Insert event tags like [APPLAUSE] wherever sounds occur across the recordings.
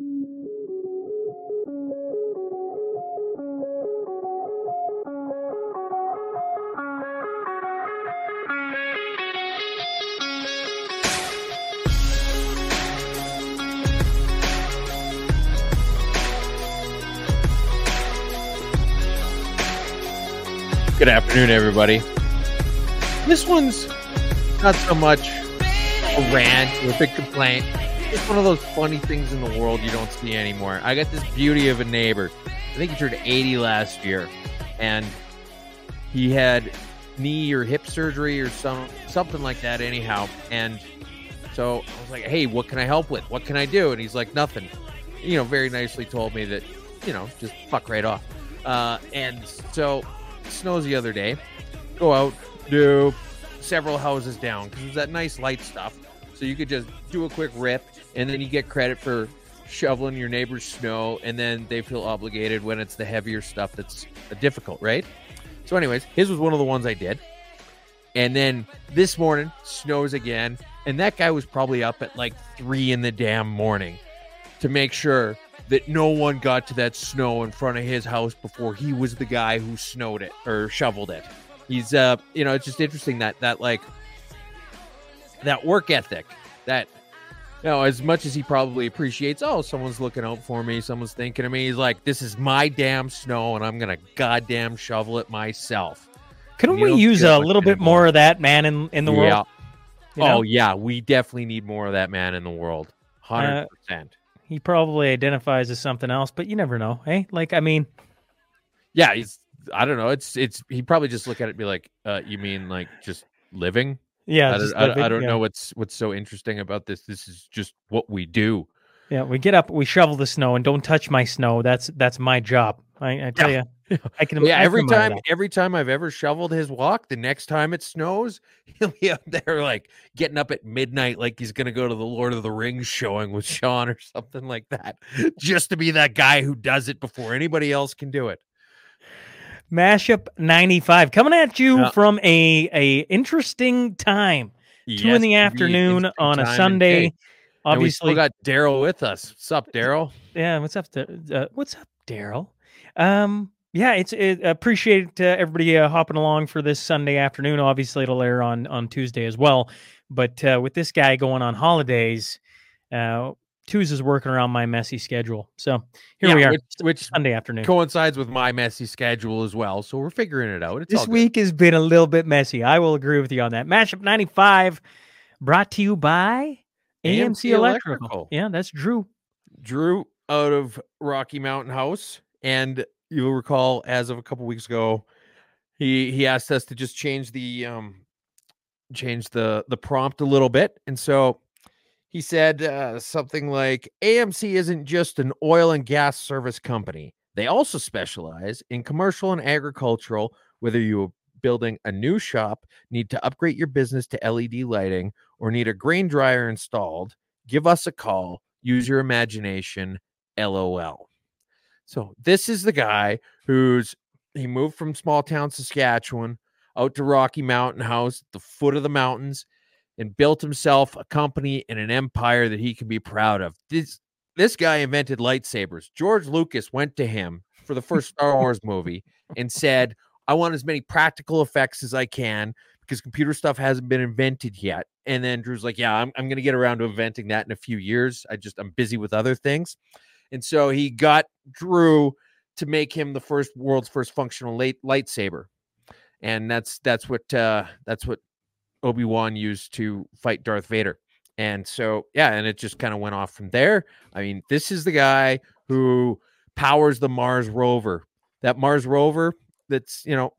Good afternoon, everybody. This one's not so much a rant or a big complaint. It's one of those funny things in the world you don't see anymore. I got this beauty of a neighbor. I think he turned 80 last year, and he had knee or hip surgery or some something like that. Anyhow, and so I was like, "Hey, what can I help with? What can I do?" And he's like, "Nothing." You know, very nicely told me that, you know, just fuck right off. Uh, and so snows the other day. Go out, do several houses down because it's that nice light stuff. So you could just do a quick rip, and then you get credit for shoveling your neighbor's snow, and then they feel obligated when it's the heavier stuff that's difficult, right? So, anyways, his was one of the ones I did. And then this morning, snows again. And that guy was probably up at like three in the damn morning to make sure that no one got to that snow in front of his house before he was the guy who snowed it or shoveled it. He's uh you know, it's just interesting that that like that work ethic that you know, as much as he probably appreciates, oh, someone's looking out for me, someone's thinking of me, he's like, this is my damn snow and I'm gonna goddamn shovel it myself. Couldn't You we use a little bit more of that man in, in the Yeah. world? Know? Oh yeah, we definitely need more of that man in the world. Hundred percent. He probably identifies as something else, but you never know. Hey, like I mean, Yeah, he's I don't know. It's it's he probably just look at it and be like, uh, you mean like just living? Yeah, I don't, I, don't know what's what's so interesting about this. This is just what we do. Yeah, we get up, we shovel the snow, and don't touch my snow. That's that's my job. I, I tell Yeah. [LAUGHS] you, I can. Yeah, I every time every time I've ever shoveled his walk, the next time it snows, [LAUGHS] he'll be up there like getting up at midnight like he's gonna go to the Lord of the Rings showing with Sean or something like that. [LAUGHS] Just to be that guy who does it before anybody else can do it. Mashup ninety five coming at you Yeah. from a a interesting time. Two in the afternoon on a Sunday. day. And we got Daryl with us. What's up, Daryl? yeah. What's up, uh, what's up, Daryl? Um, yeah, it's it, appreciate uh, everybody uh, hopping along for this Sunday afternoon. Obviously, it'll air on on Tuesday as well. But uh, with this guy going on holidays, uh, is working around my messy schedule. So here Yeah, we are, Which, which Sunday afternoon. coincides with my messy schedule as well. So we're figuring it out. It's This week has been a little bit messy. I will agree with you on that. Mashup 95 brought to you by AMC, AMC Electrical. Electrical. Yeah, that's Drew. Drew out of Rocky Mountain House, and you'll recall as of a couple weeks ago, he he asked us to just change the um change the the prompt a little bit, and so he said uh, something like AMC isn't just an oil and gas service company. They also specialize in commercial and agricultural, whether you're building a new shop, need to upgrade your business to LED lighting, or need a grain dryer installed, give us a call. Use your imagination. LOL. So this is the guy who's he moved from small town Saskatchewan out to Rocky Mountain House the foot of the mountains and built himself a company and an empire that he can be proud of. This this guy invented lightsabers. George Lucas went to him for the first Star Wars movie and said, "I want as many practical effects as I can because computer stuff hasn't been invented yet." And then Drew's like, "Yeah, I'm I'm going to get around to inventing that in a few years. I just I'm busy with other things." And so he got Drew to make him the first world's first functional light, lightsaber. And that's that's what uh that's what Obi-Wan used to fight Darth Vader. And so yeah, and it just kind of went off from there. I mean, this is the guy who powers the Mars rover. That Mars rover that's, you know,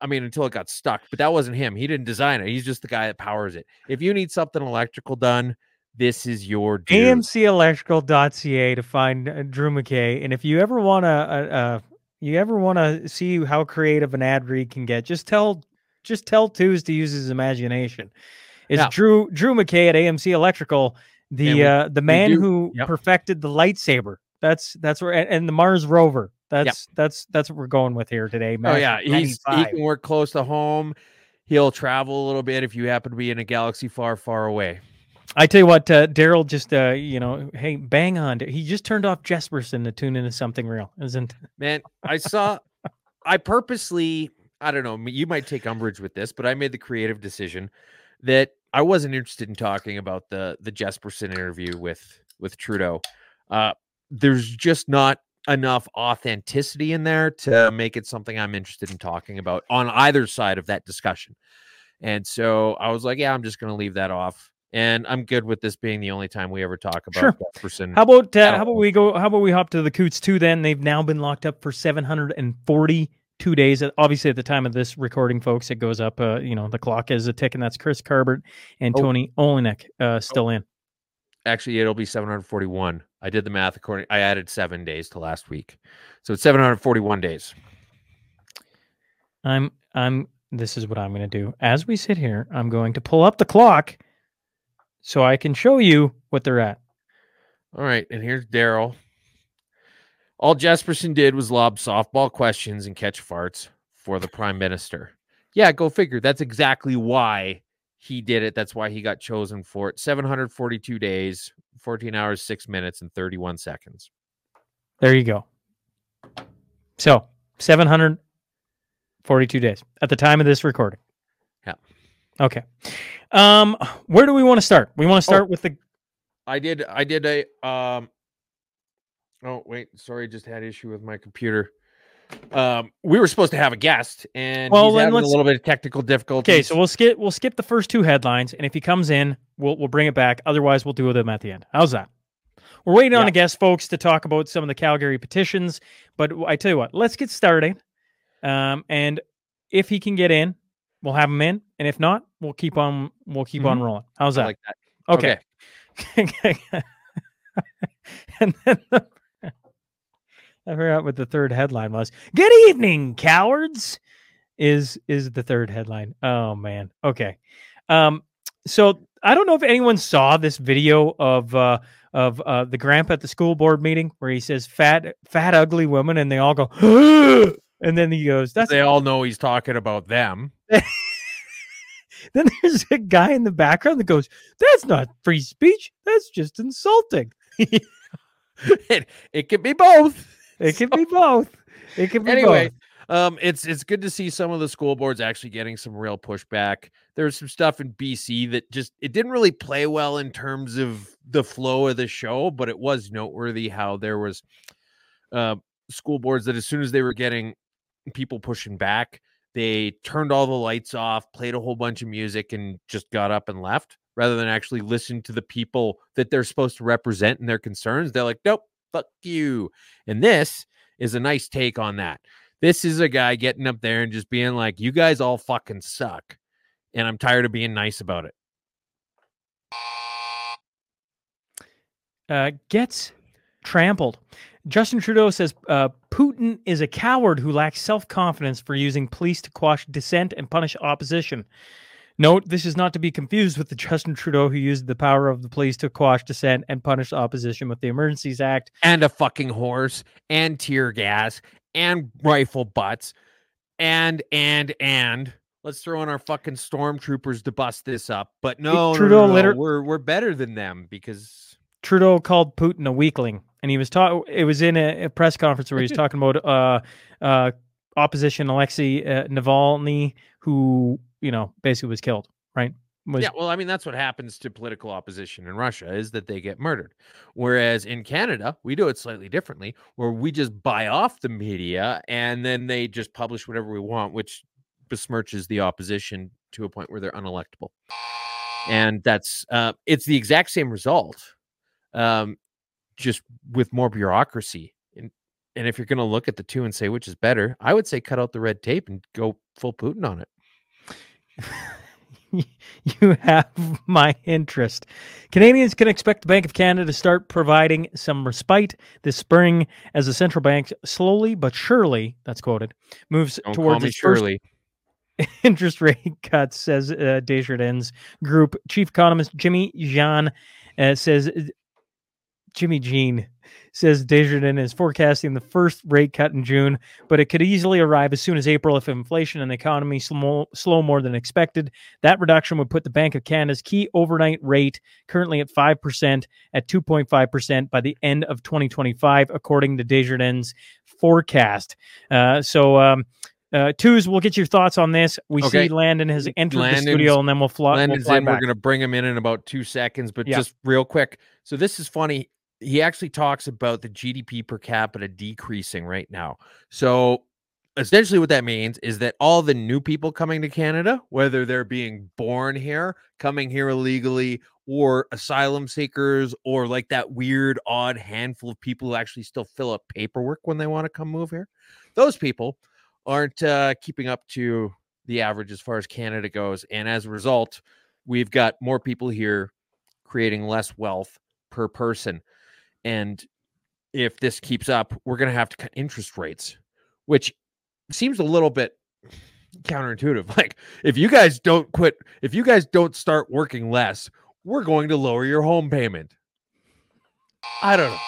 I mean, until it got stuck, but that wasn't him. He didn't design it. He's just the guy that powers it. If you need something electrical done, this is your dude. AMCelectrical.ca to find uh, Drew McKay. And if you ever want to, uh, uh, you ever want to see how creative an ad read can get, just tell, just tell Twos to use his imagination. It's Yeah. Drew Drew McKay at AMC Electrical, the we- uh, the man who yep. perfected the lightsaber. That's that's where and, and the Mars rover. That's that's that's what we're going with here today. Oh yeah, he's he can work close to home. He'll travel a little bit if you happen to be in a galaxy far, far away. I tell you what, uh, Daryl just uh, you know, hey, bang on. He just turned off Jesperson to tune into something real, isn't? Man, I saw. I purposely. I don't know. You might take umbrage with this, but I made the creative decision that I wasn't interested in talking about the the Jesperson interview with with Trudeau. Uh, there's just not enough authenticity in there to make it something I'm interested in talking about on either side of that discussion. And so I was like, yeah, I'm just going to leave that off. And I'm good with this being the only time we ever talk about Sure. Jefferson. How about uh, how about we go? How about we hop to the Coutts too? Then they've now been locked up for 742 days. Obviously, at the time of this recording, folks, it goes up. Uh, you know, the clock is a ticking. That's Chris Carbert and Oh. Tony Olienick uh, still in. Actually, it'll be 741. I did the math according. I added seven days to last week, so it's 741 days. I'm I'm this is what I'm going to do. As we sit here, I'm going to pull up the clock so I can show you what they're at. All right, and here's Daryl. All Jesperson did was lob softball questions and catch farts for the prime minister. Yeah, go figure. That's exactly why he did it. That's why he got chosen for it. 742 days, 14 hours, 6 minutes, and 31 seconds. There you go. So, 742 days at the time of this recording. Yeah. Okay. Um where do we want to start? We want to Oh. start with the I did I did a um oh wait, sorry, just had issue with my computer. Um we were supposed to have a guest and Well, he's having a little bit of technical difficulties. Okay, so we'll skip we'll skip the first two headlines and if he comes in, we'll we'll bring it back. Otherwise, we'll do them at the end. How's that? We're waiting on a guest folks to talk about some of the Calgary petitions, but I tell you what, let's get started. Um and if he can get in, we'll have him in, and if not, we'll keep on we'll keep on rolling. How's I that? like that. okay. [LAUGHS] and then the, I forgot what the third headline was. Good evening, cowards. Is is the third headline? Oh man. Okay. Um. So I don't know if anyone saw this video of uh of uh the grandpa at the school board meeting where he says fat fat ugly woman and they all go [GASPS] and then he goes that's they all know he's talking about them. [LAUGHS] then there's a guy in the background that goes that's not free speech that's just insulting [LAUGHS] [LAUGHS] it, it could be both. It can be both. It can be anyway, both. um, it's it's good to see some of the school boards actually getting some real pushback. There's some stuff in BC that just it didn't really play well in terms of the flow of the show, but it was noteworthy how there was uh, school boards that as soon as they were getting people pushing back, they turned all the lights off, played a whole bunch of music, and just got up and left rather than actually listen to the people that they're supposed to represent and their concerns. They're like, nope, fuck you. And this is a nice take on that. This is a guy getting up there and just being like, you guys all fucking suck. And I'm tired of being nice about it. Uh, gets trampled. Justin Trudeau says uh, Putin is a coward who lacks self confidence for using police to quash dissent and punish opposition. Note, this is not to be confused with the Justin Trudeau who used the power of the police to quash dissent and punish opposition with the Emergencies Act. And a fucking horse and tear gas and rifle butts and, and, and. Let's throw in our fucking stormtroopers to bust this up. But no, no, Trudeau no, no, liter- we're we're better than them because Trudeau called Putin a weakling, and he was taught. It was in a, a press conference where he was talking about uh, uh, opposition Alexei uh, Navalny, who you know basically was killed. Right? Was yeah, well, I mean, that's what happens to political opposition in Russia is that they get murdered. Whereas in Canada, we do it slightly differently, where we just buy off the media and then they just publish whatever we want, which besmirches the opposition to a point where they're unelectable. And that's uh, it's the exact same result, um, just with more bureaucracy. And and if you're going to look at the two and say which is better, I would say cut out the red tape and go full Putin on it. [LAUGHS] you have my interest. Canadians can expect the Bank of Canada to start providing some respite this spring as the central bank slowly but surely, that's quoted, moves Don't towards its first [LAUGHS] interest rate cuts, says uh, Desjardins Group chief economist Jimmy Jean uh, says Jimmy Jean says Desjardins is forecasting the first rate cut in June, but it could easily arrive as soon as April if inflation and the economy slow, slow more than expected. That reduction would put the Bank of Canada's key overnight rate currently at 5% at 2.5% by the end of 2025, according to Desjardins' forecast. Uh, so, um, uh, twos, we'll get your thoughts on this. We okay. see Landon has entered Landon's, the studio, and then we'll fly. Landon's we'll fly in. Back. We're going to bring him in in about two seconds, but yeah. just real quick. So this is funny he actually talks about the GDP per capita decreasing right now. So essentially what that means is that all the new people coming to Canada, whether they're being born here, coming here illegally, or asylum seekers, or like that weird, odd handful of people who actually still fill up paperwork when they want to come move here, those people aren't uh, keeping up to the average as far as Canada goes. And as a result, we've got more people here creating less wealth per person. And if this keeps up, we're going to have to cut interest rates, which seems a little bit counterintuitive. [LAUGHS] Like, if you guys don't quit, if you guys don't start working less, we're going to lower your home payment. I don't know.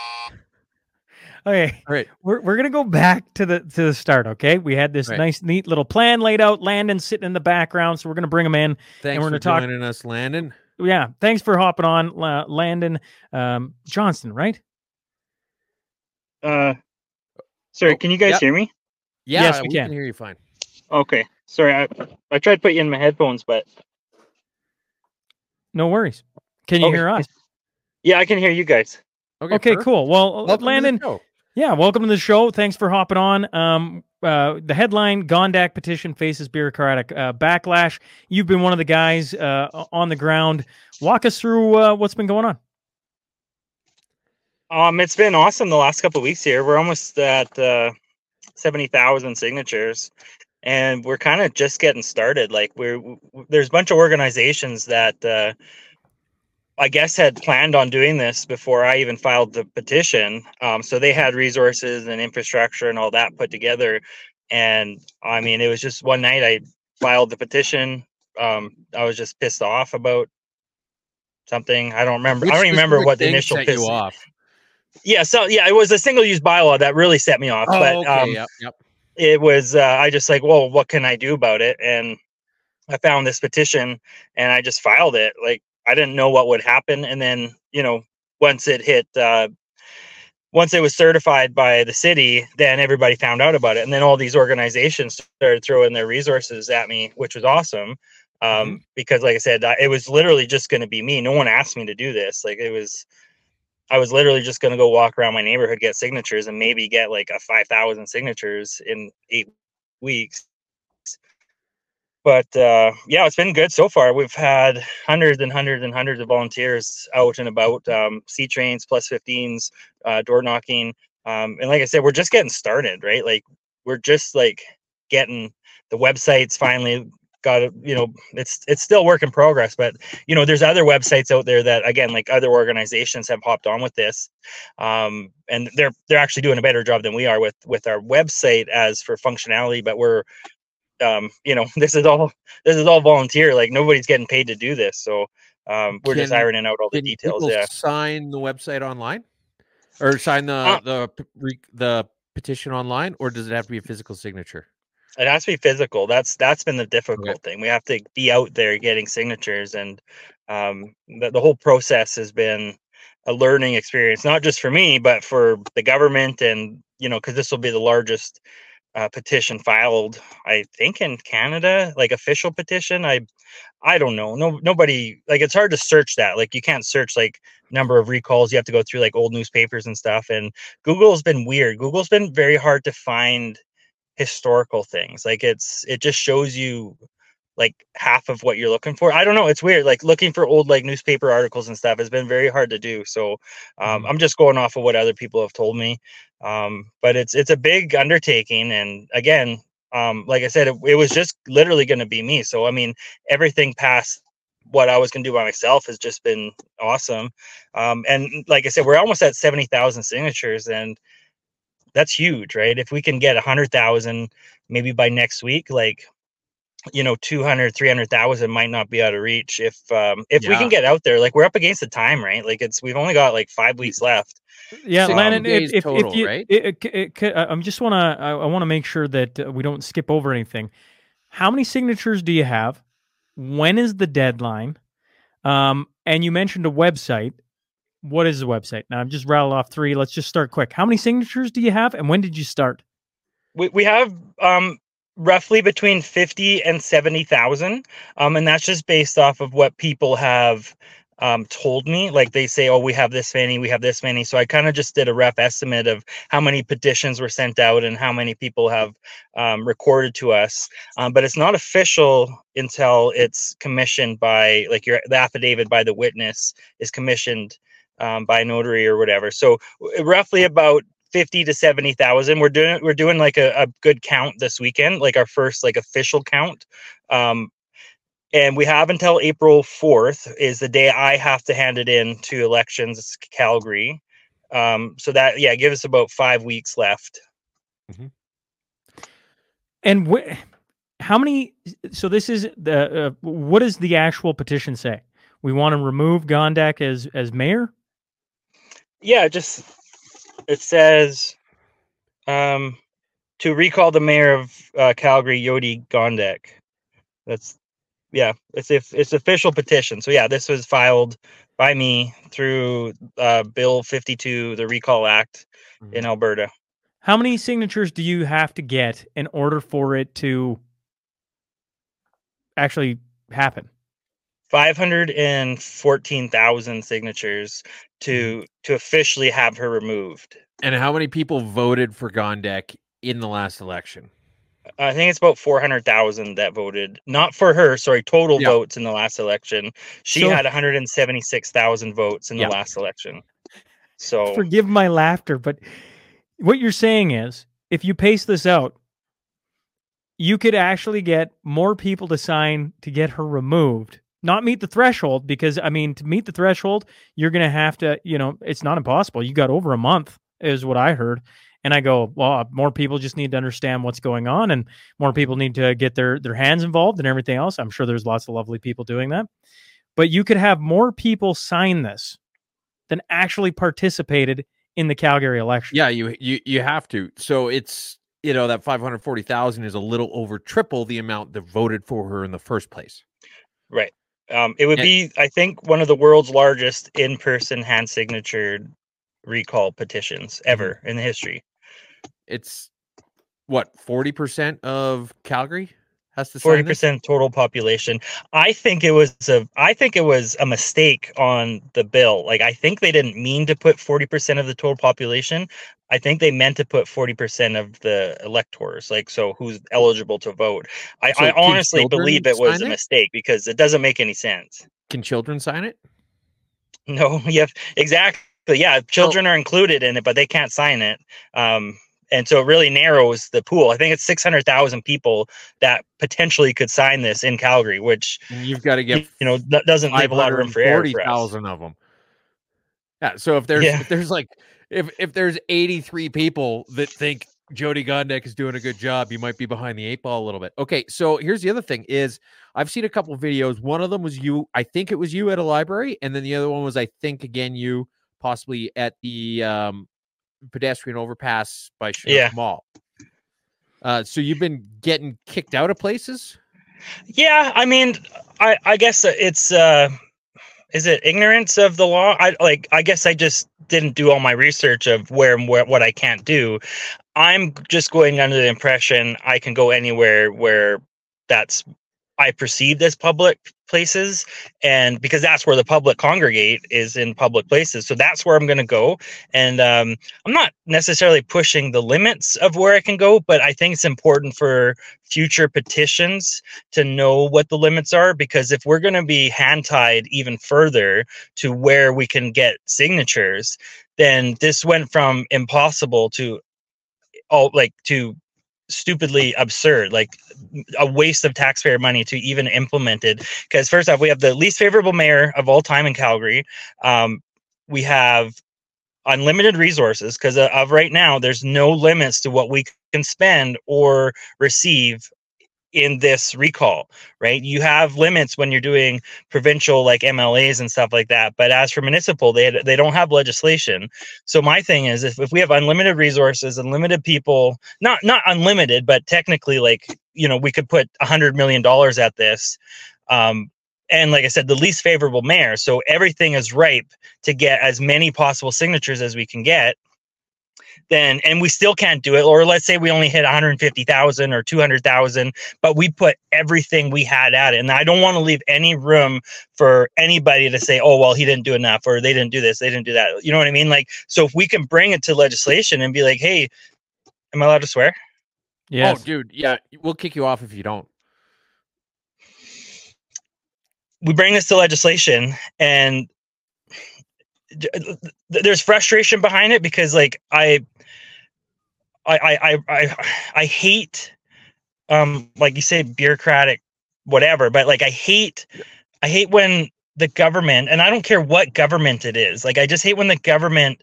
Okay. All right. We're, we're gonna go back to the to the start. Okay. We had this right. nice, neat little plan laid out. Landon sitting in the background, so we're gonna bring him in. Thanks and we're for gonna talk, joining us, Landon yeah, thanks for hopping on, uh, Landon um, Johnston, right? Uh, sorry, oh, can you guys yep. hear me? Yeah, yes, we, we can. can. hear you fine. Okay, sorry, I I tried to put you in my headphones, but no worries. Can you okay. hear us? Yeah, I can hear you guys. Okay, okay cool. Well, welcome Landon. Yeah, welcome to the show. Thanks for hopping on. Um, uh, the headline Gondek petition faces bureaucratic uh, backlash. You've been one of the guys uh, on the ground. Walk us through uh, what's been going on. Um, it's been awesome the last couple weeks here. We're almost at uh, seventy thousand signatures, and we're kind of just getting started. Like we're there's a bunch of organizations that I guess had planned on doing this before I even filed the petition. Um, so they had resources and infrastructure and all that put together. And I mean, it was just one night I filed the petition. Um, I was just pissed off about something. I don't remember. Which I don't remember what the initial set you off. Yeah, so yeah, it was a single use bylaw that really set me off. Oh, but okay. um, yep, yep. it was uh, I just like, well, what can I do about it? And I found this petition and I just filed it. Like I didn't know what would happen. And then, you know, once it hit, uh, once it was certified by the city, then everybody found out about it. And then all these organizations started throwing their resources at me, which was awesome. Um, mm-hmm. Because, like I said, it was literally just going to be me. No one asked me to do this. Like, it was, I was literally just going to go walk around my neighborhood, get signatures, and maybe get like a 5,000 signatures in eight weeks but uh, yeah, it's been good so far. We've had hundreds and hundreds and hundreds of volunteers out and about, um, C trains, plus 15s, uh, door knocking. Um, and like I said, we're just getting started, right? Like we're just like getting the websites finally got it. You know, it's it's still work in progress, but you know, there's other websites out there that again, like other organizations have hopped on with this, um, and they're they're actually doing a better job than we are with with our website as for functionality. But we're um, you know, [LAUGHS] this is all this is all volunteer. Like nobody's getting paid to do this. So um, we're can, just ironing out all the details. Yeah. Sign the website online, or sign the uh, the the petition online, or does it have to be a physical signature? It has to be physical. That's that's been the difficult okay. thing. We have to be out there getting signatures, and um, the, the whole process has been a learning experience, not just for me, but for the government, and you know, because this will be the largest uh, petition filed i think in canada like official petition i i don't know no nobody like it's hard to search that like you can't search like number of recalls you have to go through like old newspapers and stuff and google's been weird google's been very hard to find historical things like it's it just shows you like half of what you're looking for. I don't know. It's weird. Like looking for old like newspaper articles and stuff has been very hard to do. So um, mm-hmm. I'm just going off of what other people have told me. Um, but it's it's a big undertaking, and again, um, like I said, it, it was just literally going to be me. So I mean, everything past what I was going to do by myself has just been awesome. Um, and like I said, we're almost at seventy thousand signatures, and that's huge, right? If we can get a hundred thousand, maybe by next week, like you know 200 300,000 might not be out of reach if um if we can get out there like we're up against the time right like it's we've only got like 5 weeks left Yeah, Sixty Lennon. If, days if, total, if you, right? it, it, it, it, I just want to, I, I want to make sure that uh, we don't skip over anything. How many signatures do you have? When is the deadline? Um, and you mentioned a website. What is the website? Now I'm just rattled off three. Let's just start quick. How many signatures do you have, and when did you start? we, we have um roughly between 50 and 70,000 um and that's just based off of what people have um told me. Like they say oh we have this many we have this many. So I kind of just did a rough estimate of how many petitions were sent out and how many people have um, recorded to us. Um, but it's not official until it's commissioned by like your the affidavit by the witness is commissioned um, by notary or whatever. So roughly about 50 to 70,000. We're doing we're doing like a, a good count this weekend, like our first like official count. Um and we have until April 4th is the day I have to hand it in to elections Calgary. Um so that yeah, give us about 5 weeks left. And wh- how many? So this is the. Uh, what does the actual petition say? We want to remove Gondek as as mayor. Yeah, just it says um to recall the mayor of uh, Calgary Jyoti Gondek. That's yeah, it's if it's official petition. So yeah, this was filed by me through uh, Bill 52, the Recall Act in Alberta. How many signatures do you have to get in order for it to actually happen? 514,000 signatures to mm-hmm. to officially have her removed. And how many people voted for Gondek in the last election? I think it's about 400,000 that voted, not for her, sorry, total Yeah. votes in the last election. She So- had 176,000 votes in the last election. So, Forgive my laughter, but what you're saying is if you pace this out, you could actually get more people to sign to get her removed. Not meet the threshold because I mean to meet the threshold, you're gonna have to, you know, it's not impossible. You got over a month, is what I heard. And I go, well, uh, more people just need to understand what's going on, and more people need to get their their hands involved and everything else. I'm sure there's lots of lovely people doing that, but you could have more people sign this than actually participated in the Calgary election. Yeah, you you you have to. So it's you know that five hundred forty thousand is a little over triple the amount that voted for her in the first place. right. Um, it would be, I think, one of the world's largest in person hand signatured recall petitions ever in the history. It's what forty percent of Calgary has to sign Forty percent total population. I think it was a. I think it was a mistake on the bill. Like I think they didn't mean to put forty percent of the total population. I think they meant to put forty percent of the electors. Like so, who's eligible to vote? I, So I honestly believe it was a it? mistake because it doesn't make any sense. Can children sign it? No, [LAUGHS] yeah, exactly. Yeah, children are included in it, but they can't sign it. Um, and so it really narrows the pool. I think it's six hundred thousand people that potentially could sign this in Calgary, which You've got to get you know that doesn't leave a lot of room for error forty for of them. Yeah. So if there's Yeah. if there's like if if there's eighty three people that think Jyoti Gondek is doing a good job, you might be behind the eight ball a little bit. Okay. So here's the other thing: is I've seen a couple videos. One of them was you. I think it was you at a library, and then the other one was I think again you possibly at the um, pedestrian overpass by Chinook Yeah. Mall. Uh, so you've been getting kicked out of places. Yeah, I mean, I I guess it's uh is it ignorance of the law? I like I guess I just didn't do all my research of where where what I can't do. I'm just going under the impression I can go anywhere where that's I perceived as public places and because that's where the public congregate is in public places. So that's where I'm going to go and um I'm not necessarily pushing the limits of where I can go, but I think it's important for future petitions to know what the limits are because if we're going to be hand tied even further to where we can get signatures then this went from impossible to all like to stupidly absurd like a waste of taxpayer money to even implement it. Because first off we have the least favorable mayor of all time in calgary. Um, we have unlimited resources because of right now there's no limits to what we can spend or receive in this recall, right? You have limits when you're doing provincial like MLAs and stuff like that. But as for municipal, they they don't have legislation. So my thing is if, if we have unlimited resources, unlimited people, not not unlimited, but technically like, you know, we could put a hundred million dollars at this. Um, and like I said, the least favorable mayor. So everything is ripe to get as many possible signatures as we can get then and we still can't do it or let's say we only hit 150,000 or 200,000 but we put everything we had at it. And I don't want to leave any room for anybody to say oh well he didn't do enough or they didn't do this they didn't do that. You know what I mean? Like so if we can bring it to legislation and be like hey am I allowed to swear? Yeah oh dude yeah we'll kick you off if you don't. We bring this to legislation and there's frustration behind it because like I I I I I hate um like you say bureaucratic whatever but like I hate I hate when the government and I don't care what government it is like I just hate when the government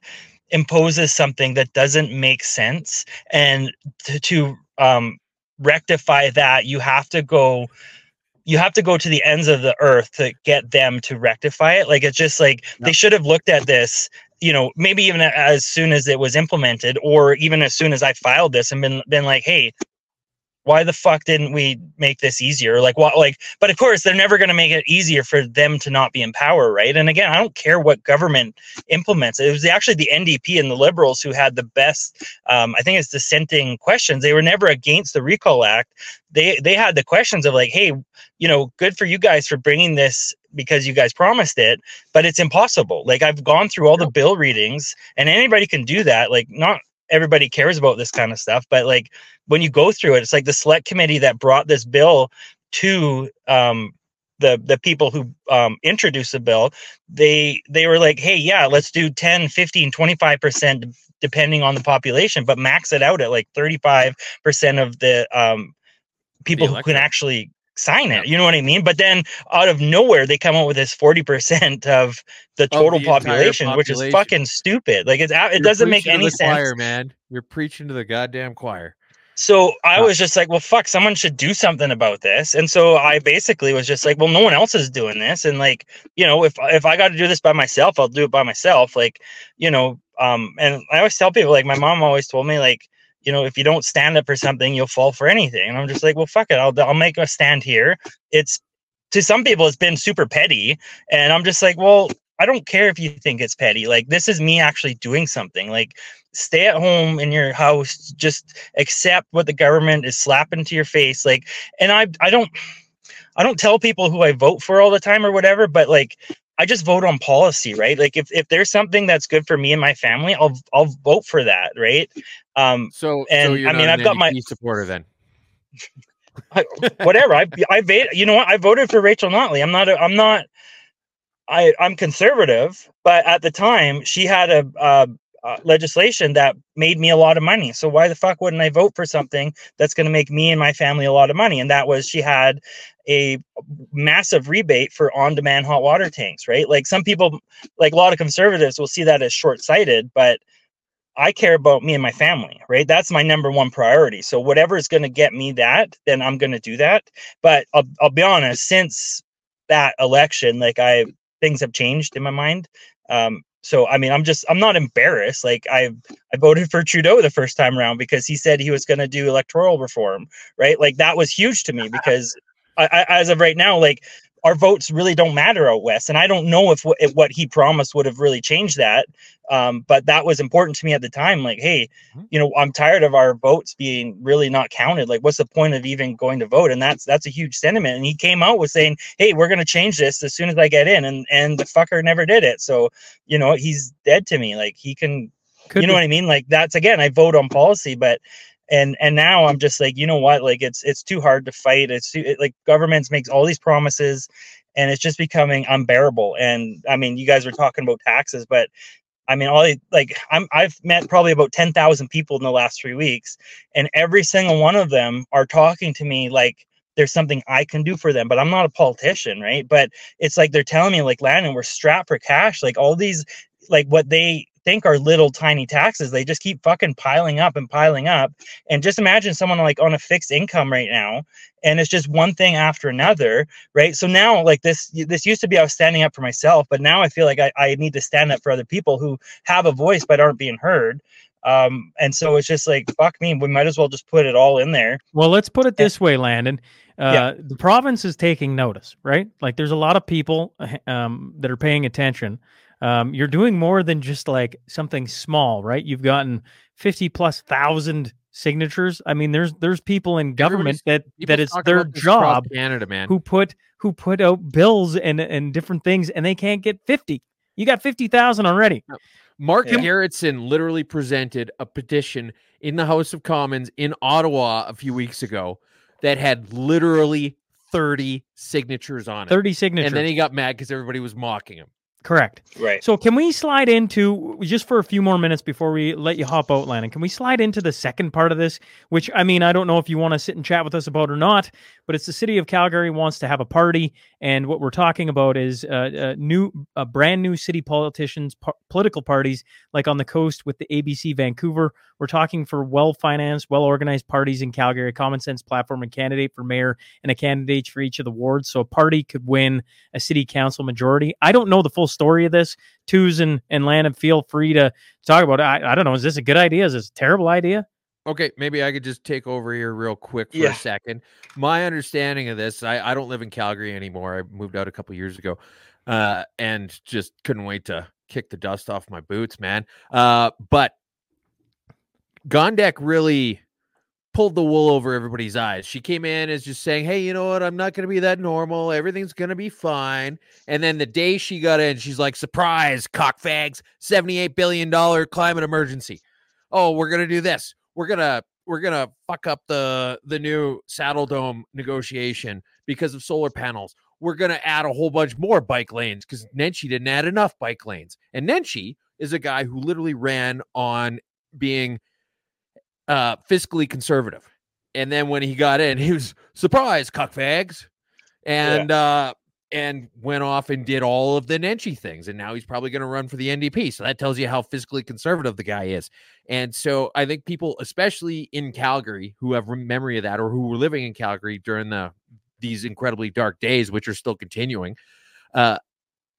imposes something that doesn't make sense and to, to um rectify that you have to go you have to go to the ends of the earth to get them to rectify it. Like it's just like yep. they should have looked at this, you know, maybe even as soon as it was implemented, or even as soon as I filed this and been been like, hey, why the fuck didn't we make this easier? Like what like but of course they're never going to make it easier for them to not be in power right? And again i don't care what government implements. It was actually the ndp and the liberals who had the best um, i think it's dissenting questions. They were never against the recall act. They they had the questions of like hey you know good for you guys for bringing this because you guys promised it but it's impossible. Like i've gone through all the bill readings and anybody can do that. Like not everybody cares about this kind of stuff but like when you go through it it's like the select committee that brought this bill to um, the the people who um, introduced the bill they they were like hey yeah let's do 10 15 25% depending on the population but max it out at like 35% of the um, people the who can actually sign it. You know what I mean? But then out of nowhere, they come out with this 40% of the total of the population, population, which is fucking stupid. Like it's, it You're doesn't make any sense. Choir, man. You're preaching to the goddamn choir. So I was just like, well, fuck, someone should do something about this. And so I basically was just like, well, no one else is doing this. And like, you know, if if I got to do this by myself, I'll do it by myself. Like, you know, um, and I always tell people, like, my mom always told me, like, you know, if you don't stand up for something, you'll fall for anything. And I'm just like, well, fuck it. I'll, I'll make a stand here. It's to some people, it's been super petty. And I'm just like, well, I don't care if you think it's petty. Like, this is me actually doing something. Like, stay at home in your house, just accept what the government is slapping to your face. Like, and I, I don't, I don't tell people who I vote for all the time or whatever, but like, I just vote on policy, right? Like if, if there's something that's good for me and my family, I'll I'll vote for that, right? Um, so and so I mean, I've got my supporter then. I, whatever. I I. You know what? I voted for Rachel Notley. I'm not. A, I'm not. I I'm conservative, but at the time she had a, a uh, legislation that made me a lot of money. So why the fuck wouldn't I vote for something that's going to make me and my family a lot of money? And that was she had a massive rebate for on-demand hot water tanks, right? Like some people, like a lot of conservatives, will see that as short-sighted, but I care about me and my family, right? That's my number one priority. So whatever is going to get me that, then I'm going to do that. But I'll, I'll be honest, since that election, like I things have changed in my mind. Um, so I mean, I'm just I'm not embarrassed. Like I I voted for Trudeau the first time around because he said he was going to do electoral reform, right? Like that was huge to me because I, I, as of right now, like our votes really don't matter out west and i don't know if, if what he promised would have really changed that um, but that was important to me at the time like hey mm-hmm. you know i'm tired of our votes being really not counted like what's the point of even going to vote and that's that's a huge sentiment and he came out with saying hey we're going to change this as soon as i get in and and the fucker never did it so you know he's dead to me like he can Could you know be. what i mean like that's again i vote on policy but and and now i'm just like you know what like it's it's too hard to fight it's too, it, like governments makes all these promises and it's just becoming unbearable and i mean you guys were talking about taxes but i mean all like i'm i've met probably about 10,000 people in the last 3 weeks and every single one of them are talking to me like there's something I can do for them, but I'm not a politician, right? But it's like they're telling me, like, Landon, we're strapped for cash. Like all these, like what they think are little tiny taxes. They just keep fucking piling up and piling up. And just imagine someone like on a fixed income right now, and it's just one thing after another, right? So now, like this, this used to be I was standing up for myself, but now I feel like I, I need to stand up for other people who have a voice but aren't being heard. Um, and so it's just like fuck me. We might as well just put it all in there. Well, let's put it this way, Landon. Uh, yeah. The province is taking notice, right? Like, there's a lot of people um, that are paying attention. Um, you're doing more than just like something small, right? You've gotten fifty plus thousand signatures. I mean, there's there's people in government that that it's their job, Canada man, who put who put out bills and and different things, and they can't get fifty. You got fifty thousand already. Mark yeah. Gerretsen literally presented a petition in the House of Commons in Ottawa a few weeks ago that had literally 30 signatures on it. 30 signatures. And then he got mad because everybody was mocking him. Correct. Right. So can we slide into just for a few more minutes before we let you hop out, Landon? Can we slide into the second part of this? Which I mean, I don't know if you want to sit and chat with us about or not, but it's the city of Calgary wants to have a party, and what we're talking about is uh, uh, new, uh, brand new city politicians, po- political parties, like on the coast with the ABC Vancouver. We're talking for well financed, well organized parties in Calgary, a common sense platform, and candidate for mayor, and a candidate for each of the wards. So a party could win a city council majority. I don't know the full story of this. Twos and, and Landon, feel free to talk about it. I, I don't know. Is this a good idea? Is this a terrible idea? Okay, maybe I could just take over here real quick for yeah. a second. My understanding of this, I, I don't live in Calgary anymore. I moved out a couple years ago, uh, and just couldn't wait to kick the dust off my boots, man. Uh, but Gondek really pulled the wool over everybody's eyes. She came in as just saying, "Hey, you know what? I'm not going to be that normal. Everything's going to be fine." And then the day she got in, she's like, "Surprise, cockfags! 78 billion dollar climate emergency. Oh, we're going to do this. We're going to we're to fuck up the the new saddle dome negotiation because of solar panels. We're going to add a whole bunch more bike lanes cuz Nenshi didn't add enough bike lanes. And Nenshi is a guy who literally ran on being uh, fiscally conservative. And then when he got in, he was surprised, cuckfags, and yeah. uh, and went off and did all of the Nenshi things. And now he's probably going to run for the NDP. So that tells you how fiscally conservative the guy is. And so I think people, especially in Calgary, who have memory of that or who were living in Calgary during the these incredibly dark days, which are still continuing, uh,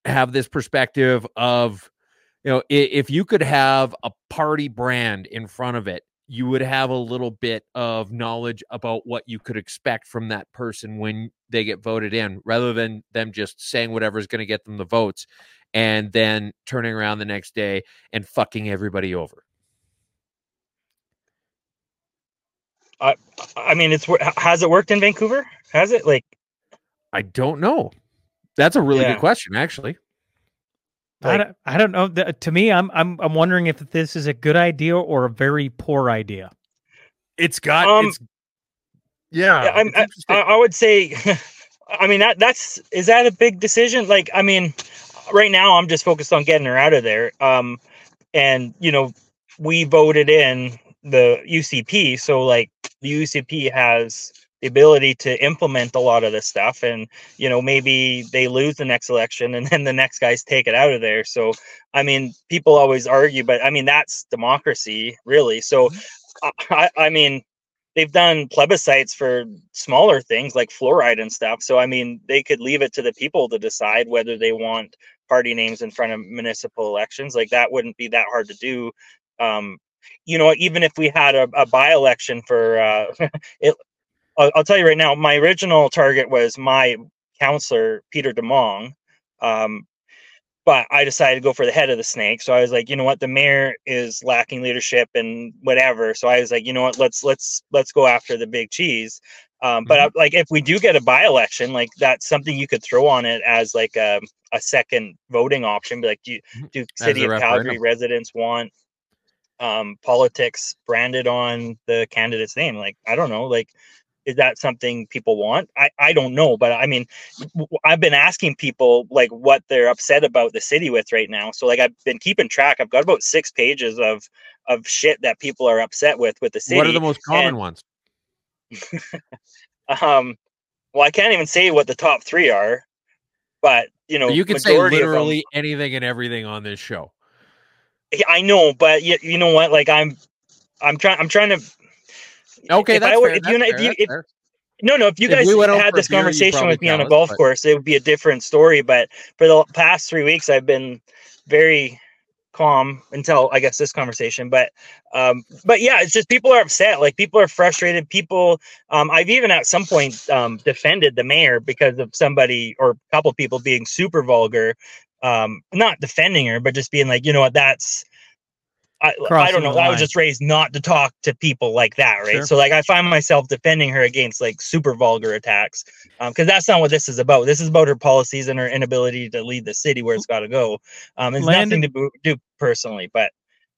have this perspective of, you know, if you could have a party brand in front of it you would have a little bit of knowledge about what you could expect from that person when they get voted in rather than them just saying whatever is going to get them the votes and then turning around the next day and fucking everybody over. I I mean, it's has it worked in Vancouver? Has it like? I don't know. That's a really yeah. good question, actually. Like, I don't, I don't know. To me, I'm I'm I'm wondering if this is a good idea or a very poor idea. It's got um, it's yeah. yeah I, I would say, [LAUGHS] I mean that that's is that a big decision? Like, I mean, right now I'm just focused on getting her out of there. Um, and you know, we voted in the UCP, so like the UCP has the ability to implement a lot of this stuff and you know maybe they lose the next election and [LAUGHS] then the next guys take it out of there. So i mean people always argue but i mean that's democracy really. So mm-hmm. i, I mean they've done plebiscites for smaller things like fluoride and stuff. So i mean they could leave it to the people to decide whether they want party names in front of municipal elections. Like that wouldn't be that hard to do. Um, you know, even if we had a, a by election for uh, [LAUGHS] it, I'll, I'll, tell you right now, my original target was my counselor, Peter Demong. Um, but I decided to go for the head of the snake. So I was like, you know what, the mayor is lacking leadership and whatever. So I was like, you know what, let's let's let's go after the big cheese. Um, but mm-hmm. like, if we do get a by election, like that's something you could throw on it as like a, a second voting option. Be like, do, mm-hmm. do city of Calgary residents want um, politics branded on the candidate's name? Like, I don't know, like is that something people want i i don't know but i mean i've been asking people like what they're upset about the city with right now so like i've been keeping track i've got about six pages of of shit that people are upset with with the city what are the most common and, ones [LAUGHS] um well i can't even say what the top three are but you know you can say literally anything and everything on this show I know, but you, you know what? Like I'm, I'm trying. I'm trying to. Okay, if that's I were, fair, if you, that's if you, fair, if, no, no, if you If guys we had this conversation with me on a us, golf course, it would be a different story. But for the past three weeks, I've been very calm until I guess this conversation. But um, but yeah, it's just people are upset. Like people are frustrated. People, um, I've even at some point um, defended the mayor because of somebody or a couple people being super vulgar. Um, not defending her, but just being like, you know what, that's I, I don't know. I was just raised not to talk to people like that, right? Sure. So like I find myself defending her against like super vulgar attacks Um, because that's not what this is about. This is about her policies and her inability to lead the city where it's got to go. Um, it's Landon- nothing to do personally, but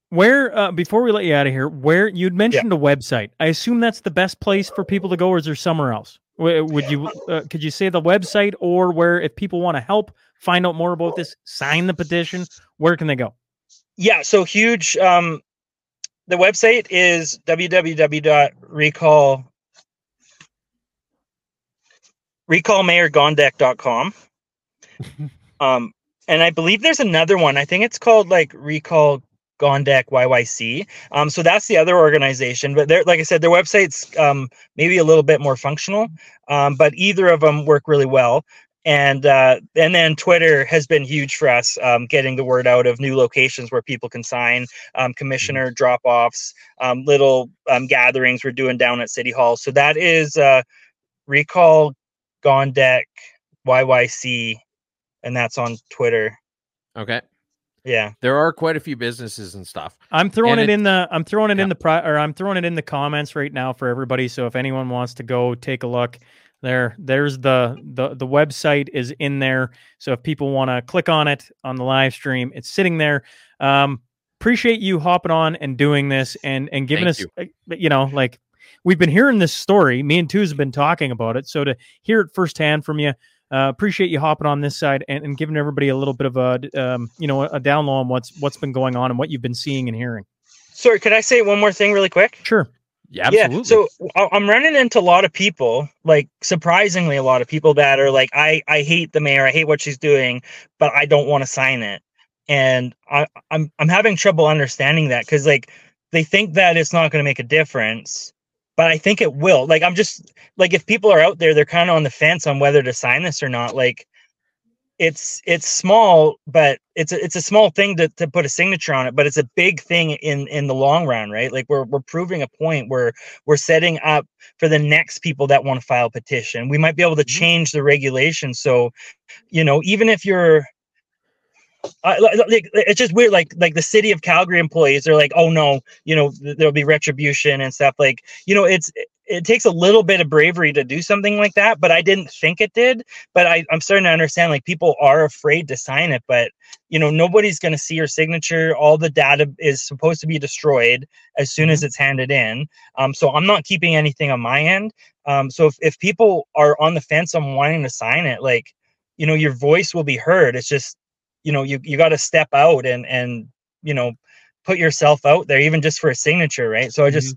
Where uh, before we let you out of here, where you'd mentioned a website. I assume that's the best place for people to go, or is there somewhere else? Would you uh, could you say the website, or where if people want to help find out more about this, sign the petition, where can they go? Yeah, so huge. Um, the website is www.recall recallmayorgondek.com. [LAUGHS] um, and I believe there's another one. I think it's called like Recall Gondek YYC. Um, so that's the other organization. But they're like I said, their website's um, maybe a little bit more functional. Um, but either of them work really well. And uh, and then Twitter has been huge for us, um, getting the word out of new locations where people can sign, um, commissioner drop offs, um, little um, gatherings we're doing down at City Hall. So that is uh, Recall Gondek YYC, and that's on Twitter. Okay. Yeah. There are quite a few businesses and stuff. I'm throwing it it- in the I'm throwing it Yeah. in the pri- or I'm throwing it in the comments right now for everybody. So if anyone wants to go take a look, there there's the the the website is in there. So if people want to click on it on the live stream, it's sitting there. Um, appreciate you hopping on and doing this and and giving Thank us you. uh, you know like we've been hearing this story. Me and Two's have been talking about it. So to hear it firsthand from you. Uh, appreciate you hopping on this side and, and giving everybody a little bit of a um, you know a down low on what's what's been going on and what you've been seeing and hearing. Sorry, could I say one more thing really quick? Sure. Yeah, absolutely. Yeah. So I'm running into a lot of people, like surprisingly, a lot of people that are like, I I hate the mayor, I hate what she's doing, but I don't want to sign it, and I I'm I'm having trouble understanding that because like they think that it's not going to make a difference, but I think it will. Like I'm just like if people are out there, they're kind of on the fence on whether to sign this or not. Like it's it's small, but it's a, it's a small thing to, to put a signature on it, but it's a big thing in in the long run, right? Like we're we're proving a point where we're setting up for the next people that want to file a petition. We might be able to Mhm. change the regulation, so you know, even if you're uh, li- li- like it's just weird like like the city of calgary employees are like oh no you know th- there'll be retribution and stuff like you know it's it- takes a little bit of bravery to do something like that but i didn't think it did but I, i'm starting to understand like people are afraid to sign it but you know nobody's going to see your signature. All the data is supposed to be destroyed as soon as it's handed in. Um, so i'm not keeping anything on my end. Um, so if, if people are on the fence on wanting to sign it like you know your voice will be heard. It's just you know you, you got to step out and and you know put yourself out there even just for a signature right? So i just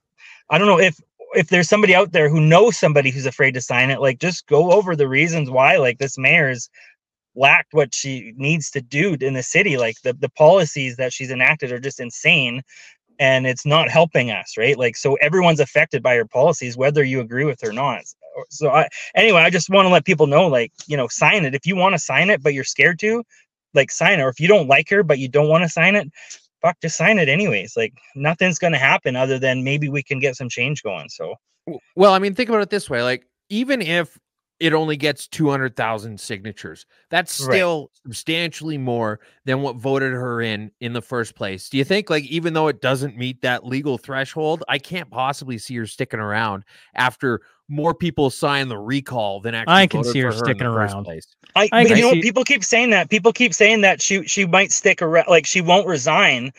i don't know if if there's somebody out there who knows somebody who's afraid to sign it like just go over the reasons why like this mayor's lacked what she needs to do in the city. Like the, the policies that she's enacted are just insane and it's not helping us right? Like so everyone's affected by her policies whether you agree with her or not. So i anyway i just want to let people know like you know sign it. If you want to sign it but you're scared to like sign it. Or if you don't like her but you don't want to sign it fuck just sign it anyways. Like nothing's going to happen other than maybe we can get some change going so. Well, I mean, think about it this way: like, even if it only gets two hundred thousand signatures, that's Right. still substantially more than what voted her in in the first place. Do you think, like, even though it doesn't meet that legal threshold, I can't possibly see her sticking around after more people sign the recall than actually I can voted see her for in sticking the around. place? I, I but can you know see- people keep saying that. People keep saying that she she might stick around, like she won't resign.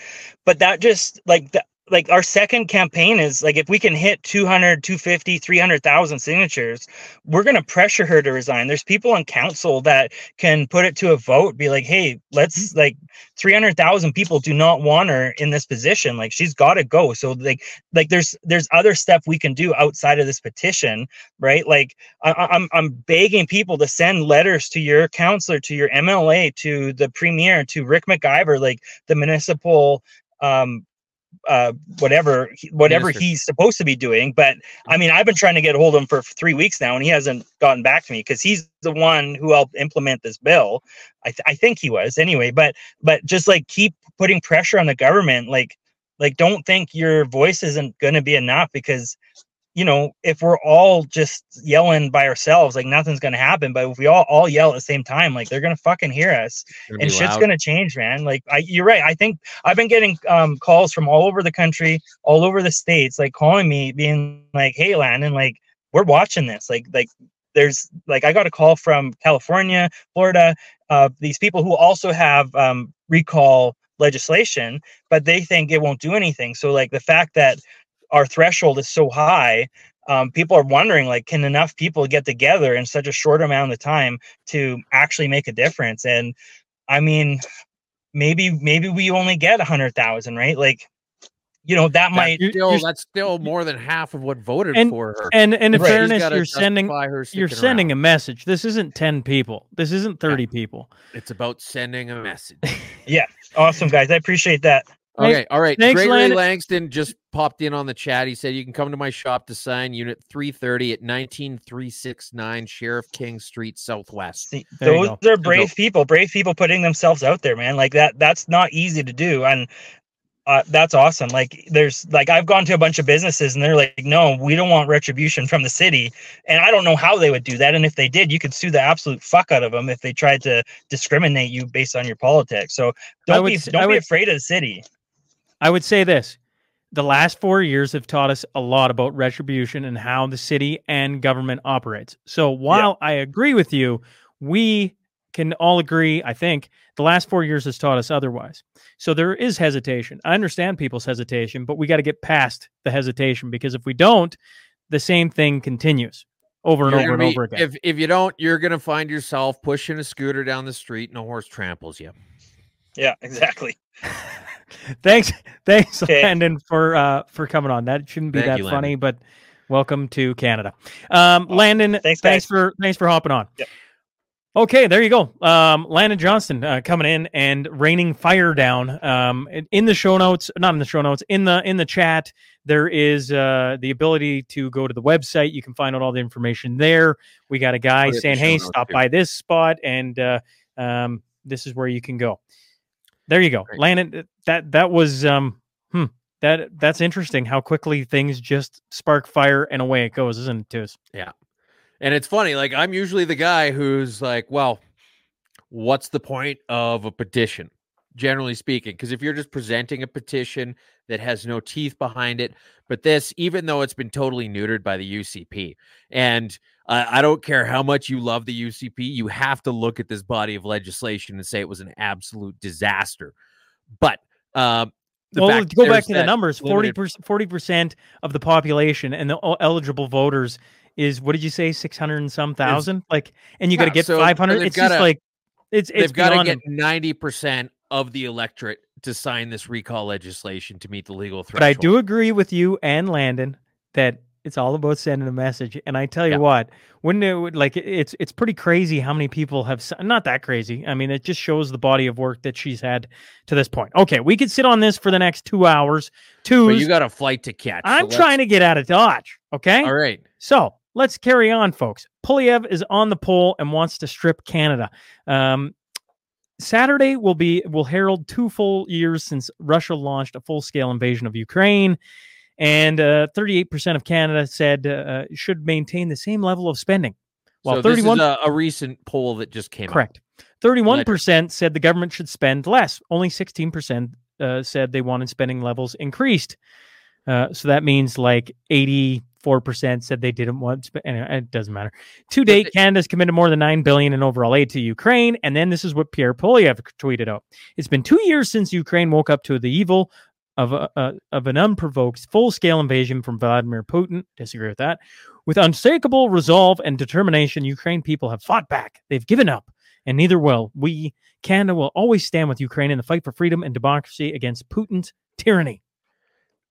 But that just like that like our second campaign is like if we can hit 200 250 300,000 signatures we're going to pressure her to resign. There's people on council that can put it to a vote be like hey let's like 300,000 people do not want her in this position. Like she's got to go. So like like there's there's other stuff we can do outside of this petition right? Like I, I- I'm I'm begging people to send letters to your counselor, to your MLA, to the premier, to Ric McIver, like the municipal um, uh, whatever whatever Minister. he's supposed to be doing. But I mean, I've been trying to get a hold of him for three weeks now, and he hasn't gotten back to me because he's the one who helped implement this bill. I, th- I think he was anyway. But but just like keep putting pressure on the government, like like don't think your voice isn't going to be enough because you know if we're all just yelling by ourselves like nothing's going to happen but if we all all yell at the same time like they're going to fucking hear us and shit's loud. gonna change, man. Like I, you're right. I think I've been getting um, calls from all over the country, all over the states, like calling me, being like, "Hey, Landon, like we're watching this. Like, like there's like I got a call from California, Florida, uh, these people who also have um, recall legislation, but they think it won't do anything. So like the fact that our threshold is so high." Um, people are wondering like can enough people get together in such a short amount of time to actually make a difference and I mean, maybe maybe we only get a hundred thousand, right? Like, you know, that That's might You- still, that's still more than half of what voted And- for her. And and in Right. Fairness, you're sending her you're sending around. a message. This isn't ten people. This isn't thirty people. It's about sending a message. [LAUGHS] Yeah. Awesome guys. I appreciate that. Thanks- Okay, all right. thanks, Gregory Landon. Langston just popped in on the chat. He said you can come to my shop to sign Unit 330 at 19369 Sheriff King Street Southwest. See, those are brave people, brave people putting themselves out there, man. Like that, that's not easy to do. And uh, that's awesome. Like there's like I've gone to a bunch of businesses and they're like, no, we don't want retribution from the city. And I don't know how they would do that. And if they did, you could sue the absolute fuck out of them if they tried to discriminate you based on your politics. So don't would be don't I be would- afraid of the city. I would say this. The last four years have taught us a lot about retribution and how the city and government operates. So while I agree with you, we can all agree, I think, the last four years has taught us otherwise. So there is hesitation. I understand people's hesitation, but we got to get past the hesitation because if we don't, the same thing continues over and You're over gonna and be- over again. If if you don't, you're gonna find yourself pushing a scooter down the street and a horse tramples you. Yeah, exactly. [LAUGHS] thanks, [LAUGHS] thanks, Okay. Landon, for uh for coming on. That shouldn't be Thank that you, funny, but welcome to Canada. Um, Oh, Landon, thanks, thanks guys. for thanks for hopping on. Yep. Okay, there you go. Um, Landon Johnston uh, coming in and raining fire down. Um, in- the show notes, not in the show notes, in the in the chat, there is uh, the ability to go to the website. You can find out all the information there. We got a guy Put it in the saying, "Hey, stop too. by this spot," and uh, um, this is where you can go. There you go, Great. Landon. That that was um, hmm, that that's interesting. How quickly things just spark fire and away it goes, isn't it, Tiz? Yeah, and it's funny, like I'm usually the guy who's like, well, what's the point of a petition? Generally speaking, because if you're just presenting a petition that has no teeth behind it, but this, even though it's been totally neutered by the UCP, and uh, I don't care how much you love the UCP, you have to look at this body of legislation and say it was an absolute disaster. But um, the well, go back to the numbers. 40%, forty percent of the population and the eligible voters is what did you say, six hundred and some thousand? Like, and you got to get so- so five hundred. they've It's just gotta- like it's it's they've got to get ninety percent of the electorate to sign this recall legislation to meet the legal threshold. But I do agree with you and Landon that it's all about sending a message. And I tell you Yeah. what, when it would like it's it's pretty crazy how many people have not that crazy. I mean, it just shows the body of work that she's had to this point. Okay, we could sit on this for the next two hours. Two. You got a flight to catch. I'm let's- trying to get out of Dodge. Okay. All right. So let's carry on, folks. Poilievre is on the pole and wants to strip Canada. Um, Saturday will be will herald two full years since Russia launched a full scale invasion of Ukraine, and uh, 38% of Canada said uh, should maintain the same level of spending. While so this 31 is a, a recent poll that just came out. correct, 31% said the government should spend less. Only 16% uh, said they wanted spending levels increased. Uh, so that means like 84% said they didn't want sp- anyway, it doesn't matter. To date, Canada's committed more than 9 billion in overall aid to Ukraine, and then this is what Pierre Poilievre tweeted out. It's been 2 years since Ukraine woke up to the evil of a, a of an unprovoked full-scale invasion from Vladimir Putin. Disagree with that. With unshakable resolve and determination, Ukraine people have fought back. They've given up, and neither will we. Canada will always stand with Ukraine in the fight for freedom and democracy against Putin's tyranny.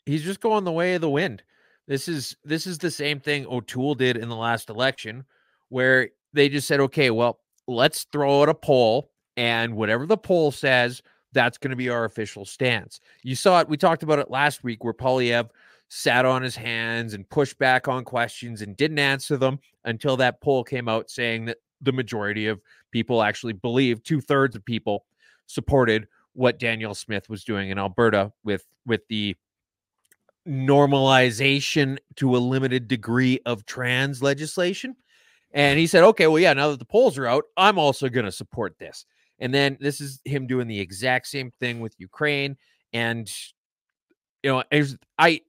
He's just going the way of the wind. This is this is the same thing O'Toole did in the last election, where they just said, okay, well, let's throw out a poll, and whatever the poll says, That's going to be our official stance. You saw it. We talked about it last week where Poilievre sat on his hands and pushed back on questions and didn't answer them until that poll came out saying that the majority of people actually believe two thirds of people supported what Daniel Smith was doing in Alberta with with the normalization to a limited degree of trans legislation. And he said, okay, well, yeah, now that the polls are out, I'm also going to support this. And then this is him doing the exact same thing with Ukraine. And, you know, I,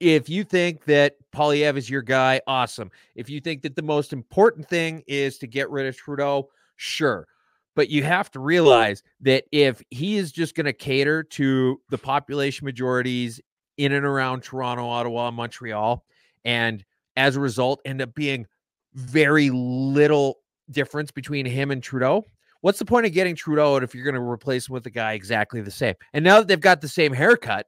if you think that Poilievre is your guy, awesome. If you think that the most important thing is to get rid of Trudeau, sure. But you have to realize that if he is just going to cater to the population majorities in and around Toronto, Ottawa, Montreal, and as a result, end up being very little difference between him and Trudeau. What's the point of getting Trudeau if you're going to replace him with a guy exactly the same? And now that they've got the same haircut,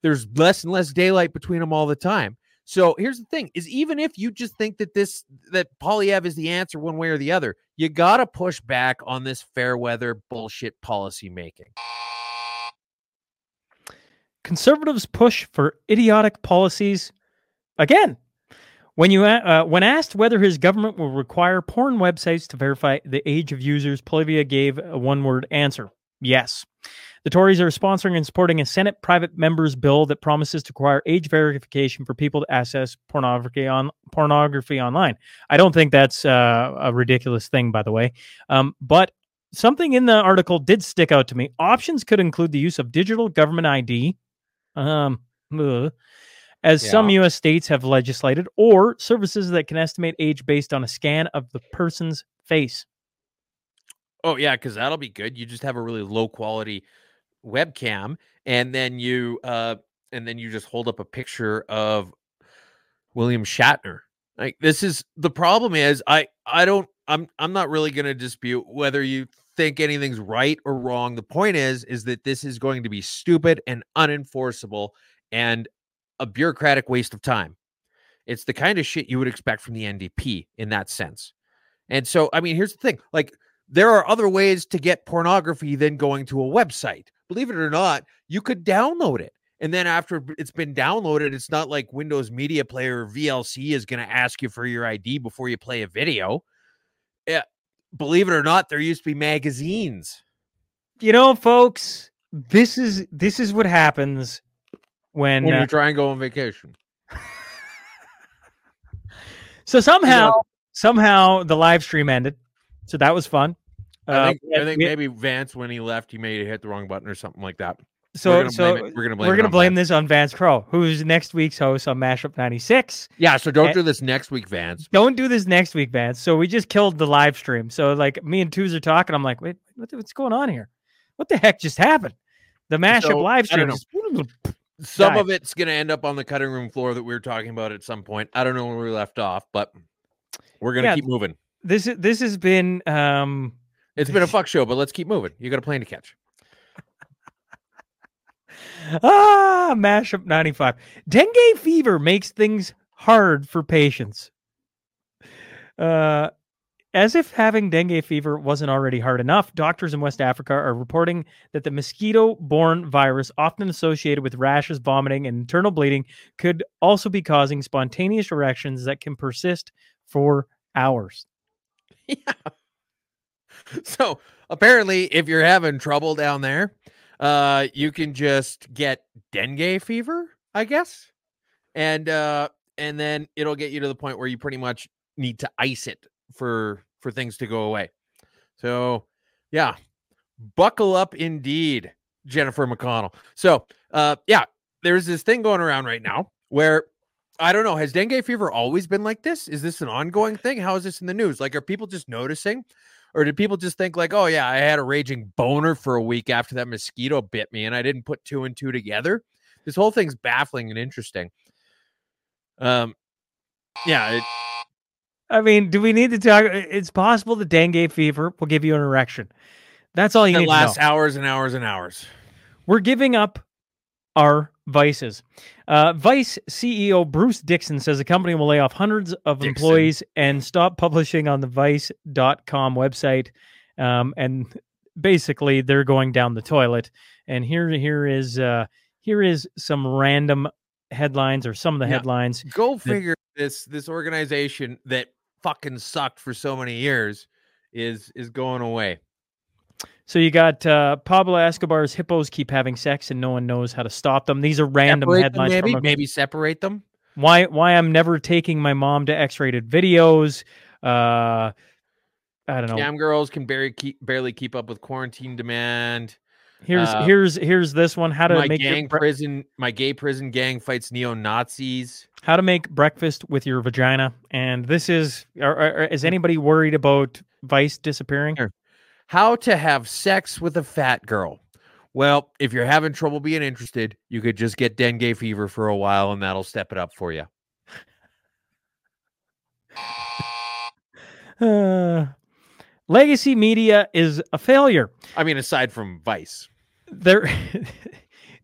there's less and less daylight between them all the time. So here's the thing: is even if you just think that this that Poilievre is the answer one way or the other, you got to push back on this fair weather bullshit policy making. Conservatives push for idiotic policies again. When you uh, when asked whether his government will require porn websites to verify the age of users, Poilievre gave a one-word answer: yes. The Tories are sponsoring and supporting a Senate private members bill that promises to require age verification for people to access pornography on pornography online. I don't think that's uh, a ridiculous thing, by the way. Um, but something in the article did stick out to me. Options could include the use of digital government ID, um, as yeah. some U.S. states have legislated, or services that can estimate age based on a scan of the person's face. Oh yeah, because that'll be good. You just have a really low quality webcam, and then you uh, and then you just hold up a picture of William Shatner. Like this is the problem is I I don't I'm I'm not really going to dispute whether you think anything's right or wrong. The point is, is that this is going to be stupid and unenforceable and a bureaucratic waste of time. It's the kind of shit you would expect from the NDP in that sense. And so, I mean, here's the thing like, there are other ways to get pornography than going to a website. Believe it or not, you could download it. And then after it's been downloaded, it's not like Windows Media Player or VLC is going to ask you for your ID before you play a video. Yeah, believe it or not, there used to be magazines. You know, folks, this is this is what happens when, when uh, you try and go on vacation. so somehow, yeah. somehow the live stream ended. So that was fun. I think, uh, I think we, maybe Vance, when he left, he may have hit the wrong button or something like that. So, we're gonna so blame we're gonna blame, we're gonna blame this on Vance Crowe, who's next week's host on Mashup 96. Yeah, so don't and, do this next week, Vance. Don't do this next week, Vance. So we just killed the live stream. So like me and Twos are talking. I'm like, wait, what's going on here? What the heck just happened? The Mashup so, live stream. Some of it's gonna end up on the cutting room floor that we were talking about at some point. I don't know where we left off, but we're gonna yeah, keep moving. This this has been um it's been a [LAUGHS] fuck show, but let's keep moving. You got a plane to catch. ah, mashup 95. Dengue fever makes things hard for patients. Uh, as if having dengue fever wasn't already hard enough, doctors in West Africa are reporting that the mosquito borne virus, often associated with rashes, vomiting, and internal bleeding, could also be causing spontaneous erections that can persist for hours. [LAUGHS] Yeah. So apparently, if you're having trouble down there, uh, you can just get dengue fever, I guess, and uh, and then it'll get you to the point where you pretty much need to ice it for for things to go away. So, yeah, buckle up, indeed, Jennifer McConnell. So, uh, yeah, there's this thing going around right now where I don't know. Has dengue fever always been like this? Is this an ongoing thing? How is this in the news? Like, are people just noticing or did people just think like, oh yeah, I had a raging boner for a week after that mosquito bit me and I didn't put two and two together? This whole thing's baffling and interesting. Um yeah, it, I mean, do we need to talk? It's possible the dengue fever will give you an erection. That's all you need lasts know. hours and hours and hours. We're giving up our vices. Uh, Vice CEO Bruce Dixon says the company will lay off hundreds of Dixon. employees and stop publishing on the Vice.com website. Um, and basically they're going down the toilet. And here here is uh here is some random headlines or some of the Yeah. headlines. Go figure this this organization that fucking sucked for so many years is is going away. So you got uh, Pablo Escobar's hippos keep having sex and no one knows how to stop them. These are random Separate headlines. maybe from a- maybe separate them. why why I'm never taking my mom to X-rated videos. Uh, I don't know. Scam girls can barely keep barely keep up with quarantine demand. here's uh, here's here's this one. How to my make your gang bre- prison, my gay prison gang fights neo Nazis. How to make breakfast with your vagina. And this is are, are, is anybody worried about Vice disappearing? Sure. How to have sex with a fat girl. Well, if you're having trouble being interested, you could just get dengue fever for a while, and that'll step it up for you. Uh, [SIGHS] legacy media is a failure. I mean, aside from Vice. There, [LAUGHS]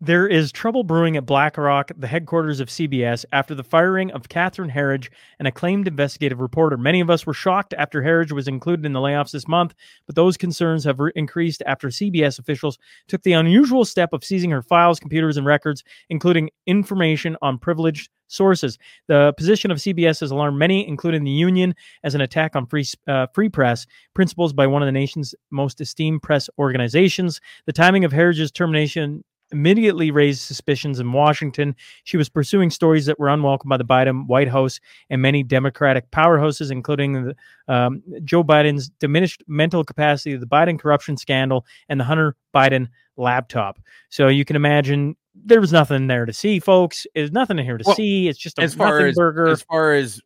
there is trouble brewing at BlackRock, the headquarters of CBS, after the firing of Catherine Herridge, an acclaimed investigative reporter. Many of us were shocked after Herridge was included in the layoffs this month, but those concerns have re- increased after CBS officials took the unusual step of seizing her files, computers, and records, including information on privileged sources. The position of CBS has alarmed many, including the union, as an attack on free uh, free press principles by one of the nation's most esteemed press organizations. The timing of Herridge's termination immediately raised suspicions in Washington. She was pursuing stories that were unwelcome by the Biden White House and many Democratic powerhouses, including the, um, Joe Biden's diminished mental capacity, the Biden corruption scandal, and the Hunter Biden laptop. So you can imagine there was nothing there to see, folks. There's nothing in here to Well, see. It's just a as far as burger. as far as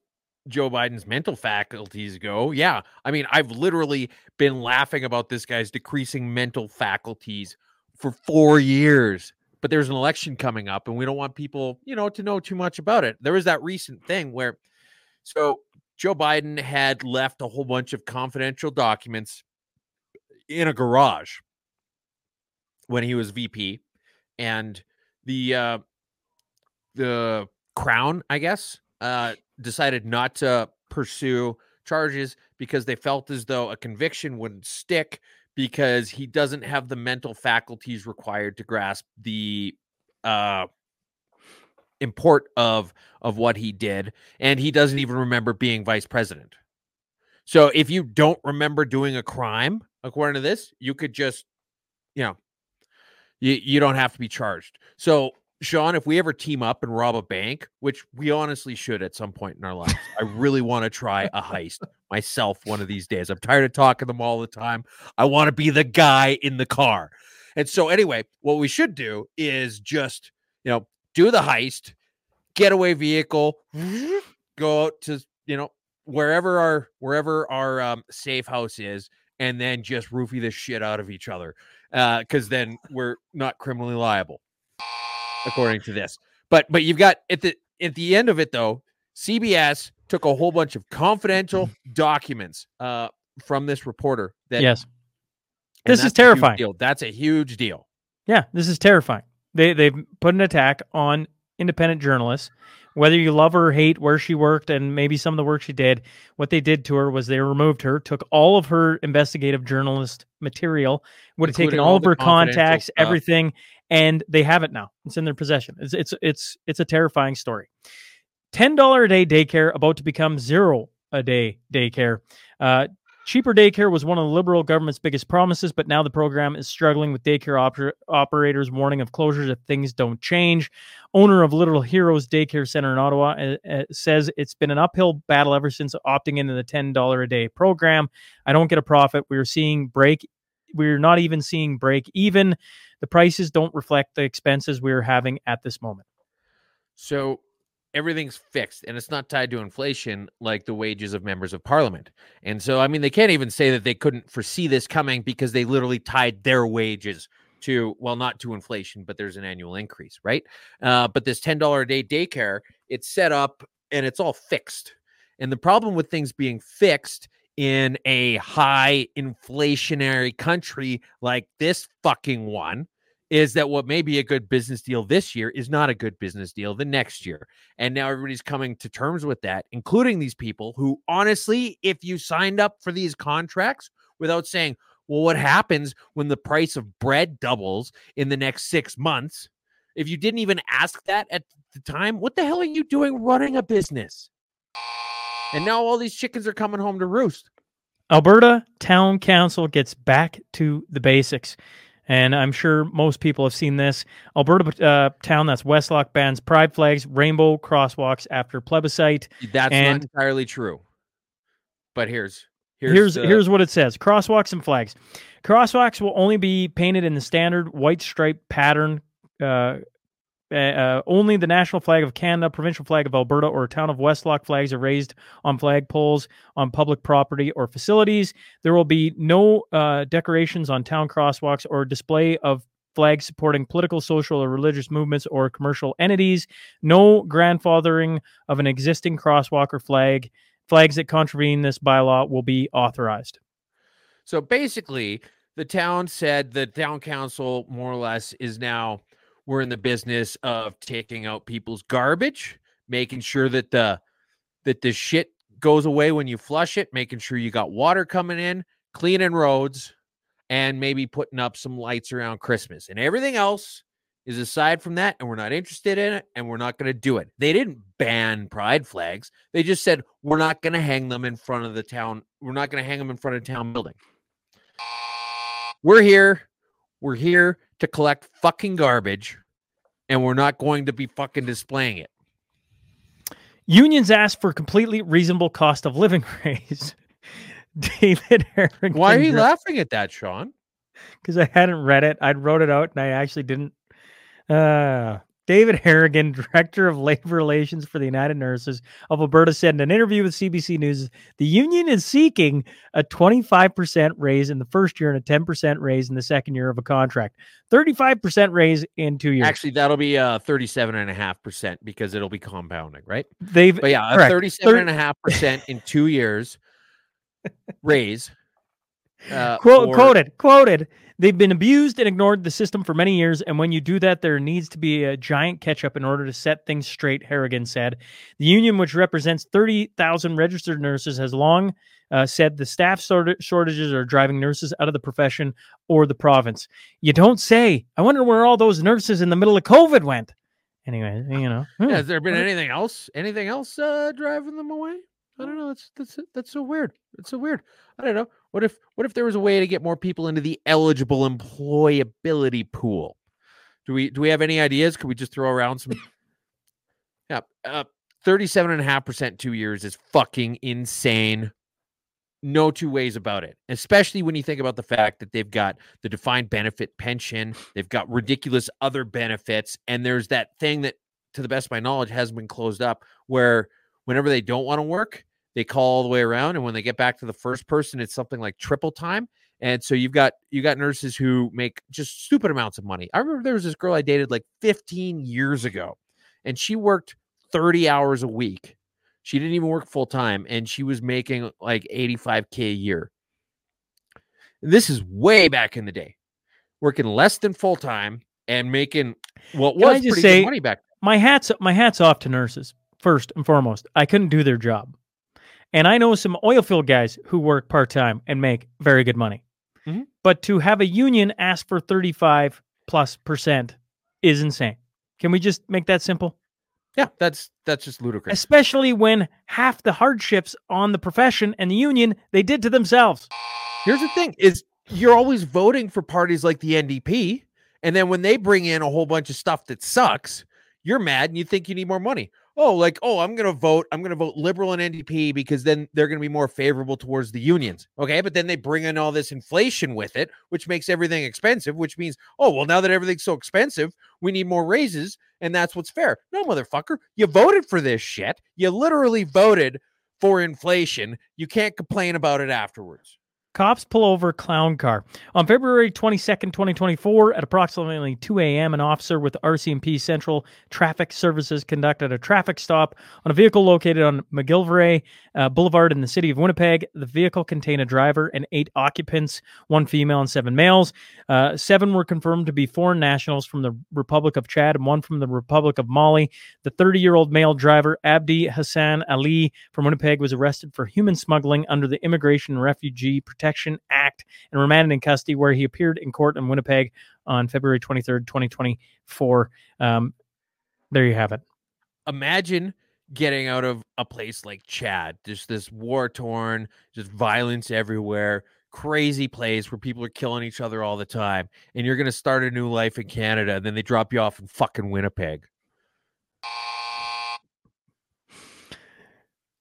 Joe Biden's mental faculties go, yeah. I mean, I've literally been laughing about this guy's decreasing mental faculties for four years. But there's an election coming up, and we don't want people, you know, to know too much about it. There was that recent thing where, so Joe Biden had left a whole bunch of confidential documents in a garage when he was VP, and the uh, the Crown, I guess, uh, decided not to pursue charges because they felt as though a conviction wouldn't stick because he doesn't have the mental faculties required to grasp the uh, import of of what he did, and he doesn't even remember being vice president. So if you don't remember doing a crime, according to this, you could just, you know, you, you don't have to be charged. So Sean, if we ever team up and rob a bank, which we honestly should at some point in our lives, I really want to try a heist myself one of these days. I'm tired of talking to them all the time. I want to be the guy in the car. And so, anyway, what we should do is just, you know, do the heist, getaway vehicle, [LAUGHS] go out to, you know, wherever our wherever our um, safe house is, and then just roofie the shit out of each other, because then we're not criminally liable according to this. But but you've got at the at the end of it though, CBS took a whole bunch of confidential [CLEARS THROAT] documents uh from this reporter that yes. This is terrifying. deal. That's a huge deal. Yeah, this is terrifying. They they've put an attack on independent journalists. Whether you love her or hate where she worked and maybe some of the work she did, what they did to her was they removed her, took all of her investigative journalist material, would have taken all all of her contacts, stuff. everything, and they have it now. It's in their possession. It's it's it's it's a terrifying story. Ten dollar a day daycare about to become zero a day daycare. Uh, Cheaper daycare was one of the Liberal government's biggest promises, but now the program is struggling with daycare oper- operators warning of closures if things don't change. Owner of Little Heroes Daycare Center in Ottawa uh, uh, says it's been an uphill battle ever since opting into the $10 a day program. I don't get a profit. We're seeing break. We're not even seeing break even. The prices don't reflect the expenses we're having at this moment. So everything's fixed and it's not tied to inflation like the wages of members of parliament. And so, I mean, they can't even say that they couldn't foresee this coming because they literally tied their wages to, well, not to inflation, but there's an annual increase, right? Uh, but this $10 a day daycare, it's set up and it's all fixed. And the problem with things being fixed in a high inflationary country like this fucking one is that what may be a good business deal this year is not a good business deal the next year. And now everybody's coming to terms with that, including these people who, honestly, if you signed up for these contracts without saying, Well, what happens when the price of bread doubles in the next six months? If you didn't even ask that at the time, what the hell are you doing running a business? And now all these chickens are coming home to roost. Alberta Town Council gets back to the basics. And I'm sure most people have seen this. Alberta uh, Town, that's Westlock, bans pride flags, rainbow crosswalks after plebiscite. That's And- not entirely true. But here's Here's the- here's, what it says: crosswalks and flags. Crosswalks will only be painted in the standard white stripe pattern. Uh, uh, uh, only the national flag of Canada, provincial flag of Alberta, or town of Westlock flags are raised on flag poles on public property or facilities. There will be no uh, decorations on town crosswalks or display of flags supporting political, social, or religious movements or commercial entities. No grandfathering of an existing crosswalk or flag. Flags that contravene this bylaw will be authorized. So basically, the town said the town council more or less is now we're in the business of taking out people's garbage, making sure that the that the shit goes away when you flush it, making sure you got water coming in, cleaning roads, and maybe putting up some lights around Christmas. And everything else is aside from that, and we're not interested in it, and we're not going to do it. They didn't ban pride flags. They just said we're not going to hang them in front of the town. We're not going to hang them in front of town building. We're here. We're here to collect fucking garbage, and we're not going to be fucking displaying it. Unions ask for completely reasonable cost of living [LAUGHS] raise. David Harrington. Why are you laughing at that, Sean? Because I hadn't read it. I'd wrote it out and I actually didn't. Uh, David Harrigan, [LAUGHS] Director of Labor Relations for the United Nurses of Alberta, said in an interview with CBC News the union is seeking a 25% raise in the first year and a 10% raise in the second year of a contract. 35% raise in two years. Actually, that'll be uh 37 and a half percent because it'll be compounding, right? They've But yeah, a correct. 37 and a half percent in two years [LAUGHS] raise. Uh, Quote, for- quoted, quoted. They've been abused and ignored the system for many years, and when you do that, there needs to be a giant catch up in order to set things straight. Harrigan said. The union, which represents thirty thousand registered nurses, has long uh, said the staff shortages are driving nurses out of the profession or the province. You don't say. I wonder where all those nurses in the middle of COVID went. Anyway, you know. hmm. Yeah, has there been anything else? Anything else uh, driving them away? I don't know. That's that's that's so weird. It's so weird. I don't know. What if what if there was a way to get more people into the eligible employability pool? Do we do we have any ideas? Could we just throw around some? [LAUGHS] Yeah, uh, thirty-seven and a half percent two years is fucking insane. No two ways about it. Especially when you think about the fact that they've got the defined benefit pension, they've got ridiculous other benefits, and there's that thing that, to the best of my knowledge, hasn't been closed up where whenever they don't want to work, they call all the way around, and when they get back to the first person, it's something like triple time. And so you've got you got nurses who make just stupid amounts of money. I remember there was this girl I dated like 15 years ago, and she worked 30 hours a week. She didn't even work full time, and she was making like 85k a year. This is way back in the day, working less than full time and making what was pretty say- good money back. my hats my hats off to nurses first and foremost i couldn't do their job and i know some oil field guys who work part-time and make very good money Mhm. but to have a union ask for 35 plus percent is insane can we just make that simple Yeah, that's that's just ludicrous. especially when half the hardships on the profession and the union they did to themselves Here's the thing: is you're always voting for parties like the NDP, and then when they bring in a whole bunch of stuff that sucks, you're mad and you think you need more money. Oh, like oh, I'm gonna vote. I'm gonna vote Liberal and NDP because then they're gonna be more favorable towards the unions. Okay, but then they bring in all this inflation with it, which makes everything expensive. Which means, oh well, now that everything's so expensive, we need more raises, and that's what's fair. No, motherfucker, you voted for this shit. You literally voted for inflation. You can't complain about it afterwards. Cops pull over clown car. On February 22nd, 2024, at approximately 2 a.m., an officer with RCMP Central Traffic Services conducted a traffic stop on a vehicle located on McGillivray uh, Boulevard in the city of Winnipeg. The vehicle contained a driver and eight occupants, one female and seven males. Uh, seven were confirmed to be foreign nationals from the Republic of Chad and one from the Republic of Mali. The 30 year old male driver, Abdi Hassan Ali from Winnipeg, was arrested for human smuggling under the Immigration and Refugee Protection Protection Act and remanded in custody, where he appeared in court in Winnipeg on February 23rd, 2024. Um, there you have it. Imagine getting out of a place like Chad, just this war torn, just violence everywhere, crazy place where people are killing each other all the time, and you're going to start a new life in Canada, and then they drop you off in fucking Winnipeg.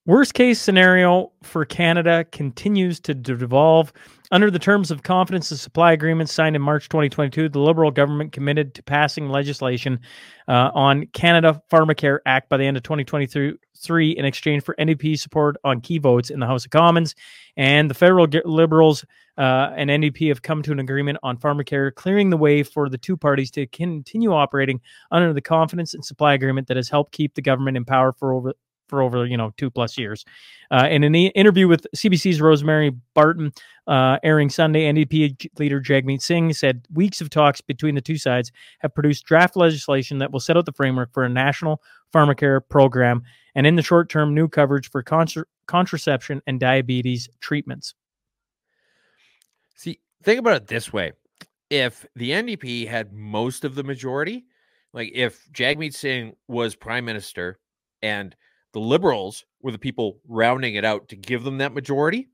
Worst case scenario for Canada continues to devolve. Under the terms of confidence and supply agreements signed in March 2022, the Liberal government committed to passing legislation uh, on Canada Pharmacare Act by the end of 2023 in exchange for NDP support on key votes in the House of Commons. And the federal Liberals uh, and NDP have come to an agreement on pharmacare, clearing the way for the two parties to continue operating under the confidence and supply agreement that has helped keep the government in power for over for over you know two plus years. Uh, in an e- interview with CBC's Rosemary Barton, uh, airing Sunday, NDP leader Jagmeet Singh said weeks of talks between the two sides have produced draft legislation that will set out the framework for a national pharmacare program and, in the short term, new coverage for contra- contraception and diabetes treatments. See, think about it this way: if the NDP had most of the majority, like if Jagmeet Singh was prime minister and the liberals were the people rounding it out to give them that majority.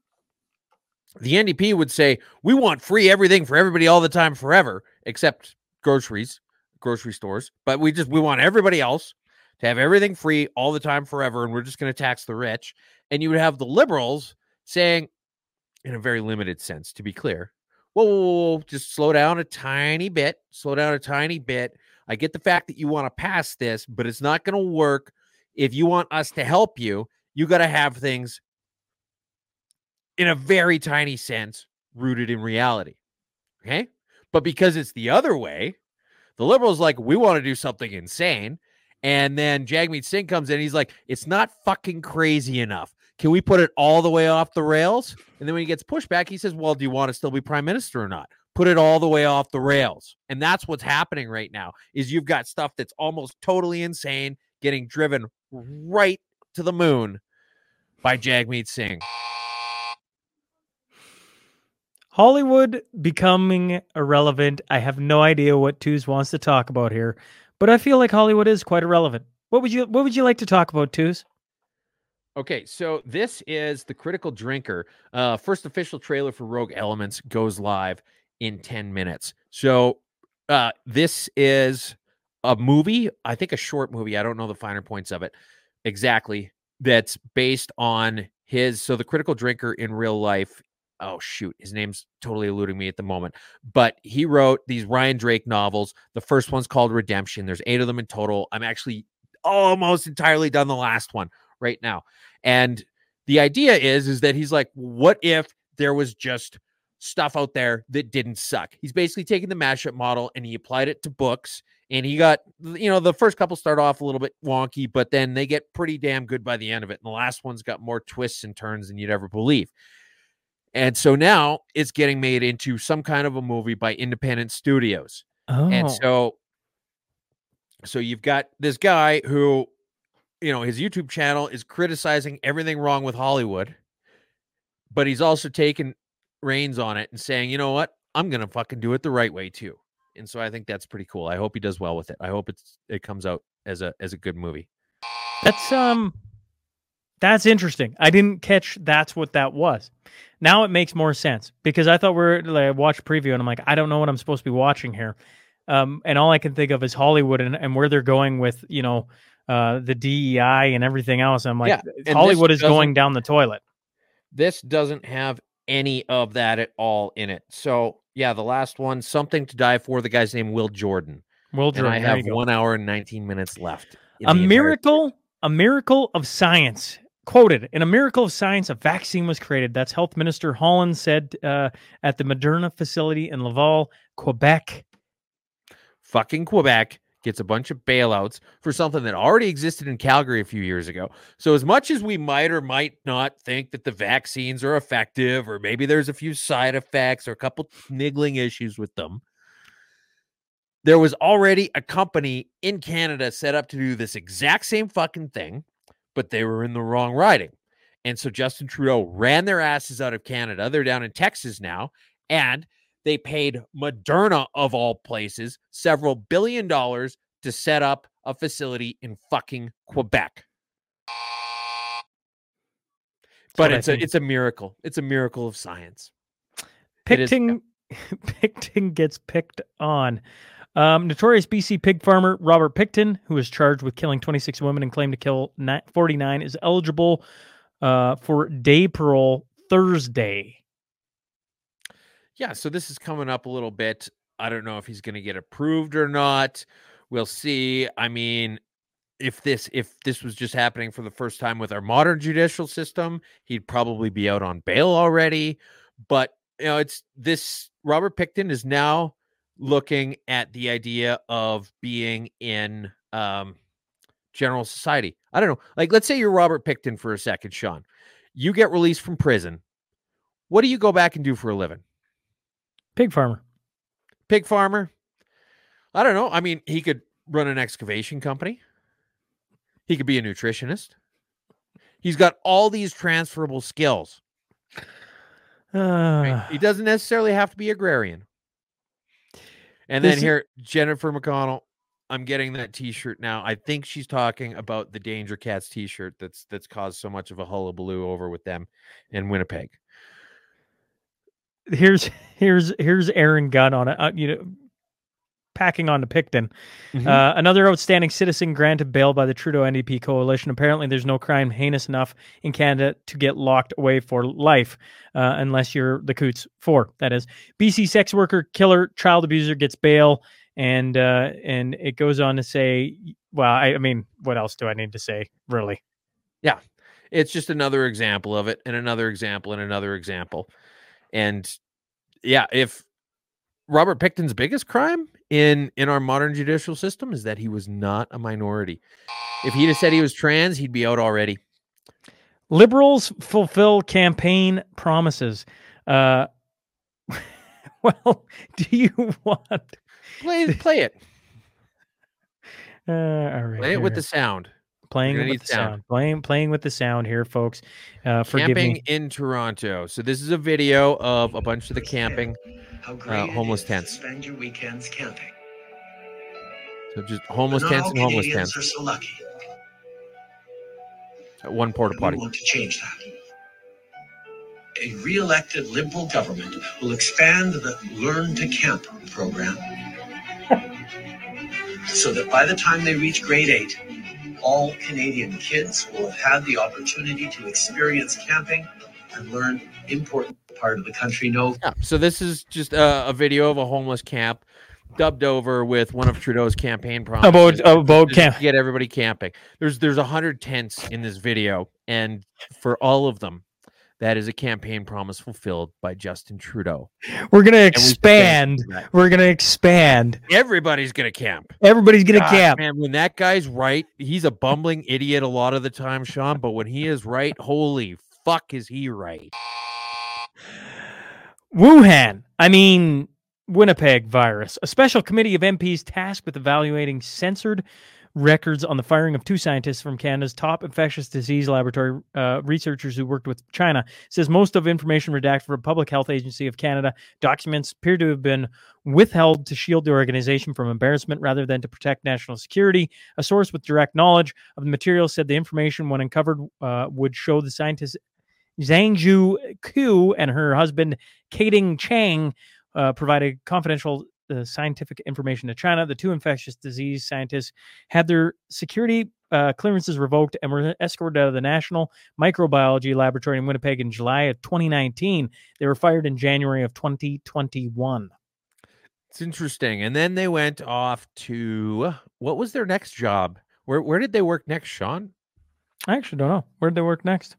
The NDP would say, We want free everything for everybody all the time forever, except groceries, grocery stores. But we just, we want everybody else to have everything free all the time forever. And we're just going to tax the rich. And you would have the liberals saying, in a very limited sense, to be clear, whoa, whoa, whoa, just slow down a tiny bit, slow down a tiny bit. I get the fact that you want to pass this, but it's not going to work if you want us to help you, you got to have things in a very tiny sense rooted in reality. Okay. But because it's the other way, the liberals like, we want to do something insane. And then Jagmeet Singh comes in. He's like, it's not fucking crazy enough. Can we put it all the way off the rails? And then when he gets pushback, he says, well, do you want to still be prime minister or not? Put it all the way off the rails. And that's what's happening right now is you've got stuff that's almost totally insane getting driven right to the moon by Jagmeet Singh. Hollywood becoming irrelevant. I have no idea what Twos wants to talk about here, but I feel like Hollywood is quite irrelevant. What would you What would you like to talk about, Twos? Okay, so this is the Critical Drinker. Uh, first official trailer for Rogue Elements goes live in ten minutes. So uh, this is a movie, I think a short movie. I don't know the finer points of it exactly. That's based on his so the critical drinker in real life. Oh shoot, his name's totally eluding me at the moment. But he wrote these Ryan Drake novels. The first one's called Redemption. There's eight of them in total. I'm actually almost entirely done the last one right now. And the idea is is that he's like, what if there was just stuff out there that didn't suck? He's basically taking the mashup model and he applied it to books and he got you know the first couple start off a little bit wonky but then they get pretty damn good by the end of it and the last one's got more twists and turns than you'd ever believe. And so now it's getting made into some kind of a movie by independent studios. Oh. and so so you've got this guy who you know his youtube channel is criticizing everything wrong with hollywood but he's also taking reins on it and saying you know what? I'm gonna fucking do it the right way too and so I think that's pretty cool. I hope he does well with it. I hope it's it comes out as a as a good movie. That's um that's interesting. I didn't catch that's what that was. Now it makes more sense because I thought we are like I watched preview and I'm like, I don't know what I'm supposed to be watching here. Um, and all I can think of is Hollywood and, and where they're going with, you know, uh, the DEI and everything else. I'm like, yeah, Hollywood is going down the toilet. This doesn't have any of that at all in it. So yeah, the last one, something to die for. The guy's name Will Jordan. Will Jordan. And I have one hour and 19 minutes left. A miracle, a miracle of science. Quoted in a miracle of science, a vaccine was created. That's Health Minister Holland said uh, at the Moderna facility in Laval, Quebec. Fucking Quebec gets a bunch of bailouts for something that already existed in Calgary a few years ago. So, as much as we might or might not think that the vaccines are effective, or maybe there's a few side effects or a couple niggling issues with them, there was already a company in Canada set up to do this exact same fucking thing, but they were in the wrong riding. And so Justin Trudeau ran their asses out of Canada. They're down in Texas now. And they paid Moderna, of all places, several billion dollars to set up a facility in fucking Quebec. But it's a it's a miracle. It's a miracle of science. Picting [LAUGHS] Pickton gets picked on. Um, notorious BC pig farmer Robert Pickton, who is charged with killing 26 women and claimed to kill 49, is eligible uh, for day parole Thursday. Yeah, so this is coming up a little bit. I don't know if he's going to get approved or not. We'll see. I mean, if this if this was just happening for the first time with our modern judicial system, he'd probably be out on bail already. But you know, it's this Robert Pickton is now looking at the idea of being in um, general society. I don't know. Like, let's say you're Robert Pickton for a second, Sean. You get released from prison. What do you go back and do for a living? Pig farmer. Pig farmer. I don't know. I mean, he could run an excavation company. He could be a nutritionist. He's got all these transferable skills. Uh, right? He doesn't necessarily have to be agrarian. And then here, Jennifer McConnell. I'm getting that T-shirt now. I think she's talking about the Danger Cats T-shirt that's that's caused so much of a hullabaloo over with them in Winnipeg. Here's here's here's Aaron Gunn on it. Uh, you know, packing on to Pickton. Mm-hmm. Uh, another outstanding citizen granted bail by the Trudeau NDP coalition. Apparently, there's no crime heinous enough in Canada to get locked away for life, uh, unless you're the Coutts Four. That is, BC sex worker, killer, child abuser gets bail, and uh, and it goes on to say, well, I, I mean, what else do I need to say, really? Yeah, it's just another example of it, and another example, and another example, and yeah, if Robert Pickton's biggest crime in in our modern judicial system is that he was not a minority. If he'd have said he was trans, he'd be out already. Liberals fulfill campaign promises. Uh, [LAUGHS] well, do you want play play it? [LAUGHS] Uh, all right, play it with the sound. Playing with the sound. sound. Playing playing with the sound here, folks. Uh, camping me. in Toronto. So this is a video of a bunch of the camping uh, homeless tents. Spend your weekends camping. So just homeless tents and homeless Canadians tents. Are so lucky. At one porta potty. We want to change that. A re-elected Liberal government will expand the Learn to Camp program [LAUGHS] so that by the time they reach grade eight, all Canadian kids will have had the opportunity to experience camping and learn important part of the country know. Yeah, so this is just a, a, video of a homeless camp dubbed over with one of Trudeau's campaign promises. About about camp. Get everybody camping. There's there's a hundred tents in this video, and for all of them, that is a campaign promise fulfilled by Justin Trudeau. We're gonna expand. We're gonna expand. Everybody's gonna camp. Everybody's gonna God, camp. Man, when that guy's right, he's a bumbling idiot a lot of the time, Sean. But when he is right, holy fuck, is he right? Wuhan. I mean, Winnipeg virus. A special committee of MPs tasked with evaluating censored records on the firing of two scientists from Canada's top infectious disease laboratory, uh, researchers who worked with China, says most of information redacted from Public Health Agency of Canada documents appear to have been withheld to shield the organization from embarrassment rather than to protect national security. A source with direct knowledge of the material said the information, when uncovered, uh, would show the scientists Zhangju Ku and her husband, Kading Chang, uh, provided confidential uh, scientific information to China. The two infectious disease scientists had their security uh, clearances revoked and were escorted out of the National Microbiology Laboratory in Winnipeg in July of 2019. They were fired in January of 2021. It's interesting. And then they went off to what was their next job? Where where did they work next, Sean? I actually don't know. Where did they work next?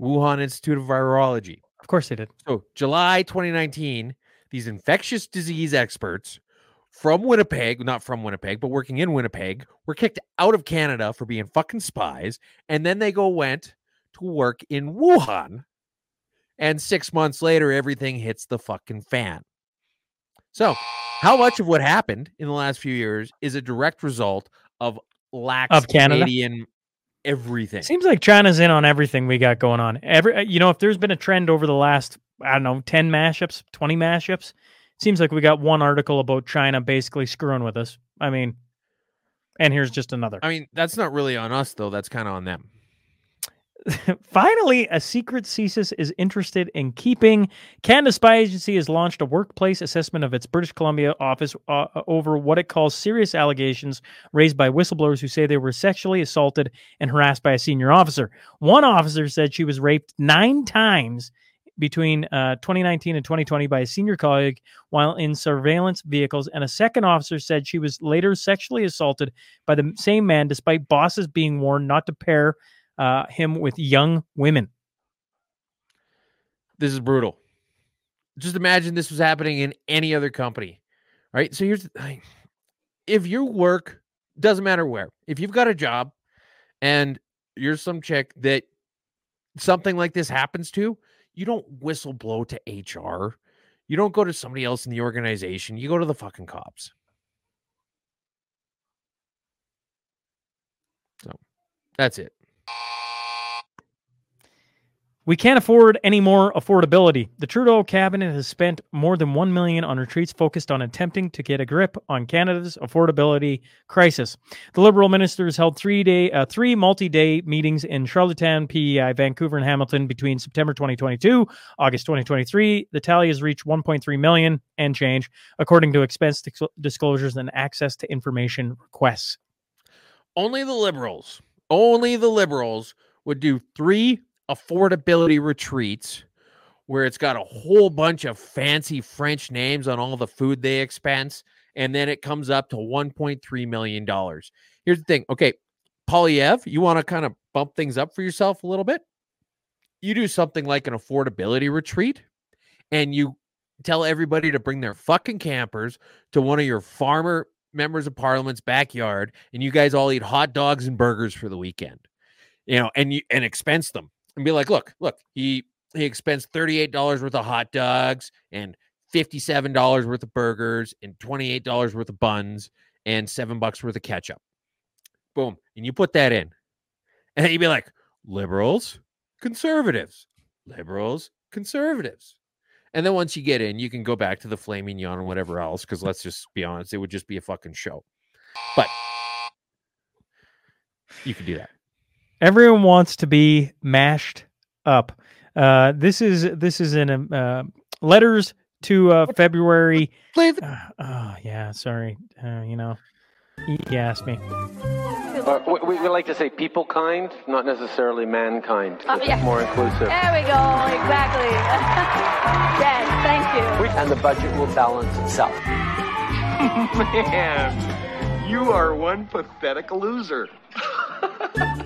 Wuhan Institute of Virology. Of course they did. So, July 2019, these infectious disease experts from Winnipeg, not from Winnipeg, but working in Winnipeg, were kicked out of Canada for being fucking spies. And then they go went to work in Wuhan. And six months later, everything hits the fucking fan. So, how much of what happened in the last few years is a direct result of lax of Canada? Canadian everything. Seems like China's in on everything we got going on. Every uh, you know, if there's been a trend over the last I don't know ten mashups, twenty mashups, seems like we got one article about China basically screwing with us. I mean, and here's just another. I mean, that's not really on us though. That's kind of on them. [LAUGHS] Finally, a secret CSIS is interested in keeping. Canada Spy Agency has launched a workplace assessment of its British Columbia office uh, over what it calls serious allegations raised by whistleblowers who say they were sexually assaulted and harassed by a senior officer. One officer said she was raped nine times between uh, 2019 and 2020 by a senior colleague while in surveillance vehicles, and a second officer said she was later sexually assaulted by the same man, despite bosses being warned not to pair uh, him with young women. This is brutal. Just imagine this was happening in any other company, right? So here's the thing: if you work, doesn't matter where, if you've got a job and you're some chick that something like this happens to, you don't whistle blow to HR. You don't go to somebody else in the organization. You go to the fucking cops. So that's it. We can't afford any more affordability. The Trudeau cabinet has spent more than 1 million on retreats focused on attempting to get a grip on Canada's affordability crisis. The Liberal ministers held 3-day uh, three multi-day meetings in Charlottetown, PEI, Vancouver and Hamilton between September 2022, August 2023. The tally has reached 1.3 million and change according to expense disclosures and access to information requests. Only the liberals, only the liberals would do 3 affordability retreats where it's got a whole bunch of fancy French names on all the food they expense, and then it comes up to $1.3 million. Here's the thing. Okay, Poilievre, you want to kind of bump things up for yourself a little bit? You do something like an affordability retreat, and you tell everybody to bring their fucking campers to one of your farmer members of parliament's backyard, and you guys all eat hot dogs and burgers for the weekend. You know, and you and expense them and be like, look, look, he he expends $38 worth of hot dogs and $57 worth of burgers and $28 worth of buns and seven bucks worth of ketchup. Boom. And you put that in. And you'd be like, liberals, conservatives, liberals, conservatives. And then once you get in, you can go back to the flaming yawn and whatever else, because let's just be honest, it would just be a fucking show. But you could do that. Everyone wants to be mashed up. Uh, this is this is in uh, letters to uh, February. Uh, oh yeah, sorry. Uh, you know, you asked me. Uh, we, we, like to say people kind, not necessarily mankind. Uh, yeah. more inclusive. There we go. Exactly. [LAUGHS] yes, thank you. And the budget will balance itself. [LAUGHS] Man, you are one pathetic loser. [LAUGHS]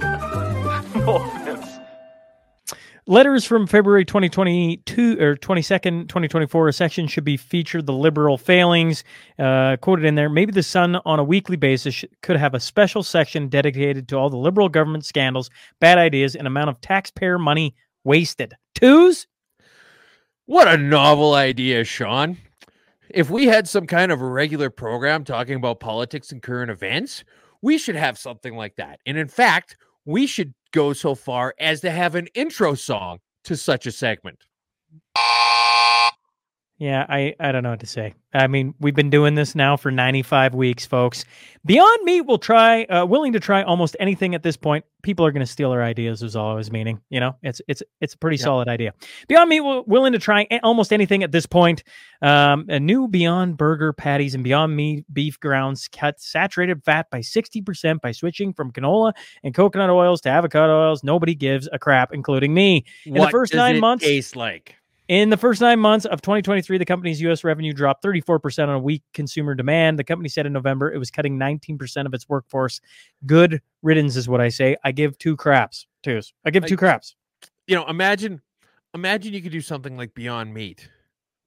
Letters from February 2022 or 22nd, 2024, a section should be featured the liberal failings uh, quoted in there. Maybe the Sun on a weekly basis could have a special section dedicated to all the liberal government scandals, bad ideas, and amount of taxpayer money wasted. Twos? What a novel idea, Sean. If we had some kind of a regular program talking about politics and current events, we should have something like that. And in fact, we should go so far as to have an intro song to such a segment. Yeah, I, I don't know what to say. I mean, we've been doing this now for 95 weeks, folks. Beyond Meat will try, uh, willing to try almost anything at this point. People are going to steal our ideas. Is all I was meaning. You know, it's it's it's a pretty yeah. solid idea. Beyond Meat will willing to try almost anything at this point. Um, a new Beyond Burger patties and Beyond Meat beef grounds cut saturated fat by 60% by switching from canola and coconut oils to avocado oils. Nobody gives a crap, including me. In what the first nine months, taste like in the first nine months of 2023, the company's U.S. revenue dropped 34% on weak consumer demand. The company said in November it was cutting 19% of its workforce. Good riddance is what I say. I give two craps. Twos. I give two craps. You know, imagine, imagine you could do something like Beyond Meat,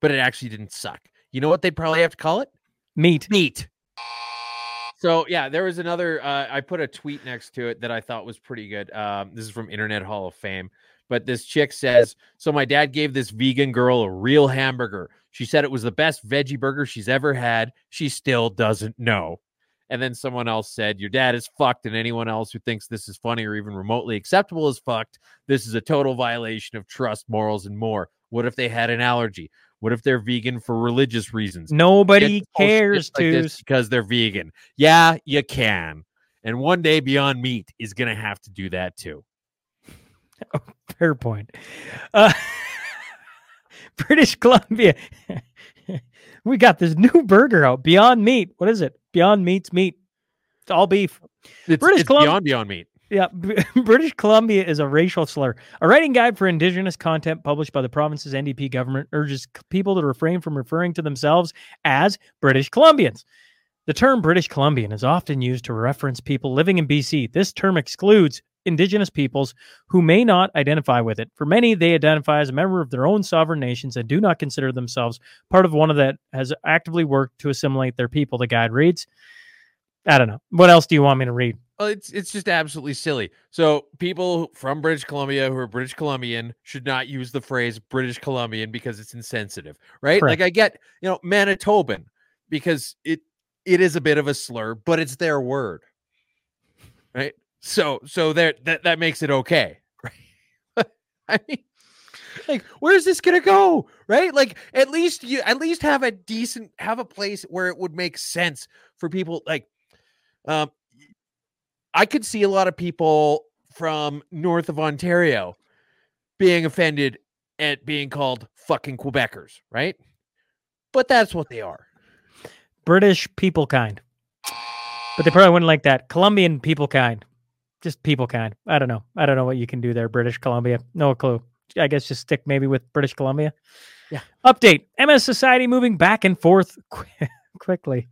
but it actually didn't suck. You know what they'd probably have to call it? Meat. Meat. So yeah, there was another. Uh, I put a tweet next to it that I thought was pretty good. Um, this is from Internet Hall of Fame. But this chick says, So my dad gave this vegan girl a real hamburger. She said it was the best veggie burger she's ever had. She still doesn't know. And then someone else said, Your dad is fucked, and anyone else who thinks this is funny or even remotely acceptable is fucked. This is a total violation of trust, morals, and more. What if they had an allergy? What if they're vegan for religious reasons? Nobody cares like to. because they're vegan. Yeah, you can. And one day Beyond Meat is going to have to do that too. [LAUGHS] Fair point. Uh, [LAUGHS] British Columbia. [LAUGHS] we got this new burger out. Beyond Meat. What is it? Beyond Meat's meat. It's all beef. It's, British it's Colum- Beyond Beyond Meat. Yeah, B- British Columbia is a racial slur. A writing guide for indigenous content published by the province's NDP government urges people to refrain from referring to themselves as British Columbians. The term British Columbian is often used to reference people living in BC. This term excludes indigenous peoples who may not identify with it. For many, they identify as a member of their own sovereign nations and do not consider themselves part of one of that has actively worked to assimilate their people. The guide reads. I don't know. What else do you want me to read? Well, it's it's just absolutely silly. So people from British Columbia who are British Columbian should not use the phrase British Columbian because it's insensitive, right? Correct. Like I get, you know, Manitoban because it it is a bit of a slur, but it's their word. Right? So so there that that makes it okay. [LAUGHS] Right? I mean like where's this gonna go right like at least you at least have a decent have a place where it would make sense for people like um I could see a lot of people from north of Ontario being offended at being called fucking Quebecers, right? But that's what they are. British people kind. But they probably wouldn't like that. Colombian people kind. Just people kind. I don't know. I don't know what you can do there, British Columbia. No clue. I guess just stick maybe with British Columbia. Yeah. Update MS Society moving back and forth [LAUGHS] qu- quickly.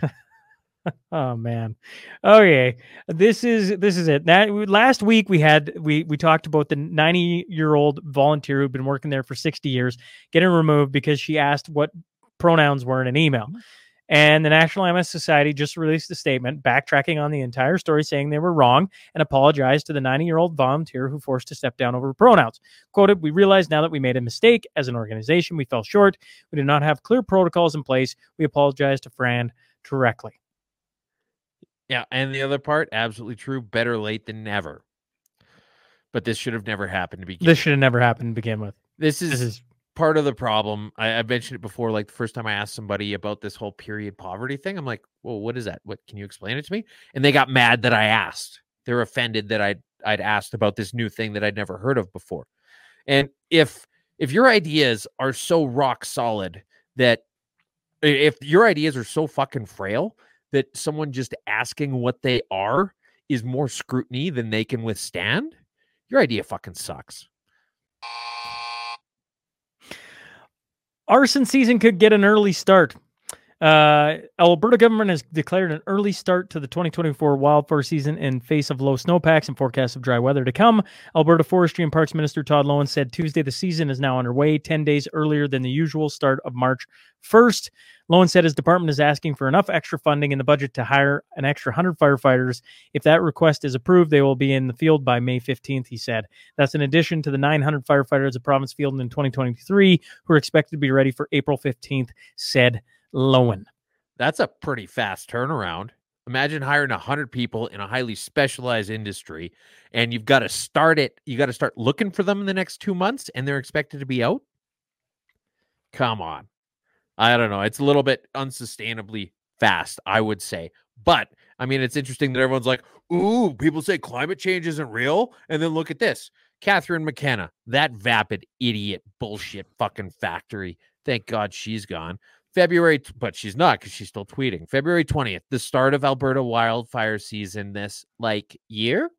[LAUGHS] oh man. Okay. This is this is it. That last week we had we we talked about the 90 year old volunteer who'd been working there for 60 years getting removed because she asked what pronouns were in an email. Mm-hmm. And the National MS Society just released a statement backtracking on the entire story, saying they were wrong and apologized to the 90 year old volunteer who forced to step down over pronouns. Quoted, We realize now that we made a mistake as an organization. We fell short. We did not have clear protocols in place. We apologize to Fran directly. Yeah, and the other part, absolutely true. Better late than never. But this should have never happened to begin. This should have never happened to begin with. this is This is part of the problem. I, I mentioned it before. Like the first time I asked somebody about this whole period poverty thing, I'm like, "Well, what is that? What can you explain it to me?" And they got mad that I asked. They're offended that I'd I'd asked about this new thing that I'd never heard of before. And if if your ideas are so rock solid that if your ideas are so fucking frail that someone just asking what they are is more scrutiny than they can withstand, your idea fucking sucks. Arson season could get an early start. Uh, Alberta government has declared an early start to the 2024 wildfire season in face of low snowpacks and forecasts of dry weather to come. Alberta Forestry and Parks Minister Todd Loewen said Tuesday the season is now underway, 10 days earlier than the usual start of March 1st. Loewen said his department is asking for enough extra funding in the budget to hire an extra 100 firefighters. If that request is approved, they will be in the field by May 15th, he said. That's in addition to the 900 firefighters the province fielded in 2023 who are expected to be ready for April 15th, said Loewen. That's a pretty fast turnaround. Imagine hiring 100 people in a highly specialized industry and you've got to start it. You got to start looking for them in the next two months and they're expected to be out. Come on. I don't know. It's a little bit unsustainably fast, I would say. But I mean, it's interesting that everyone's like, ooh, people say climate change isn't real. And then look at this Catherine McKenna, that vapid idiot bullshit fucking factory. Thank God she's gone. February, but she's not because she's still tweeting. February 20th, the start of Alberta wildfire season this like year.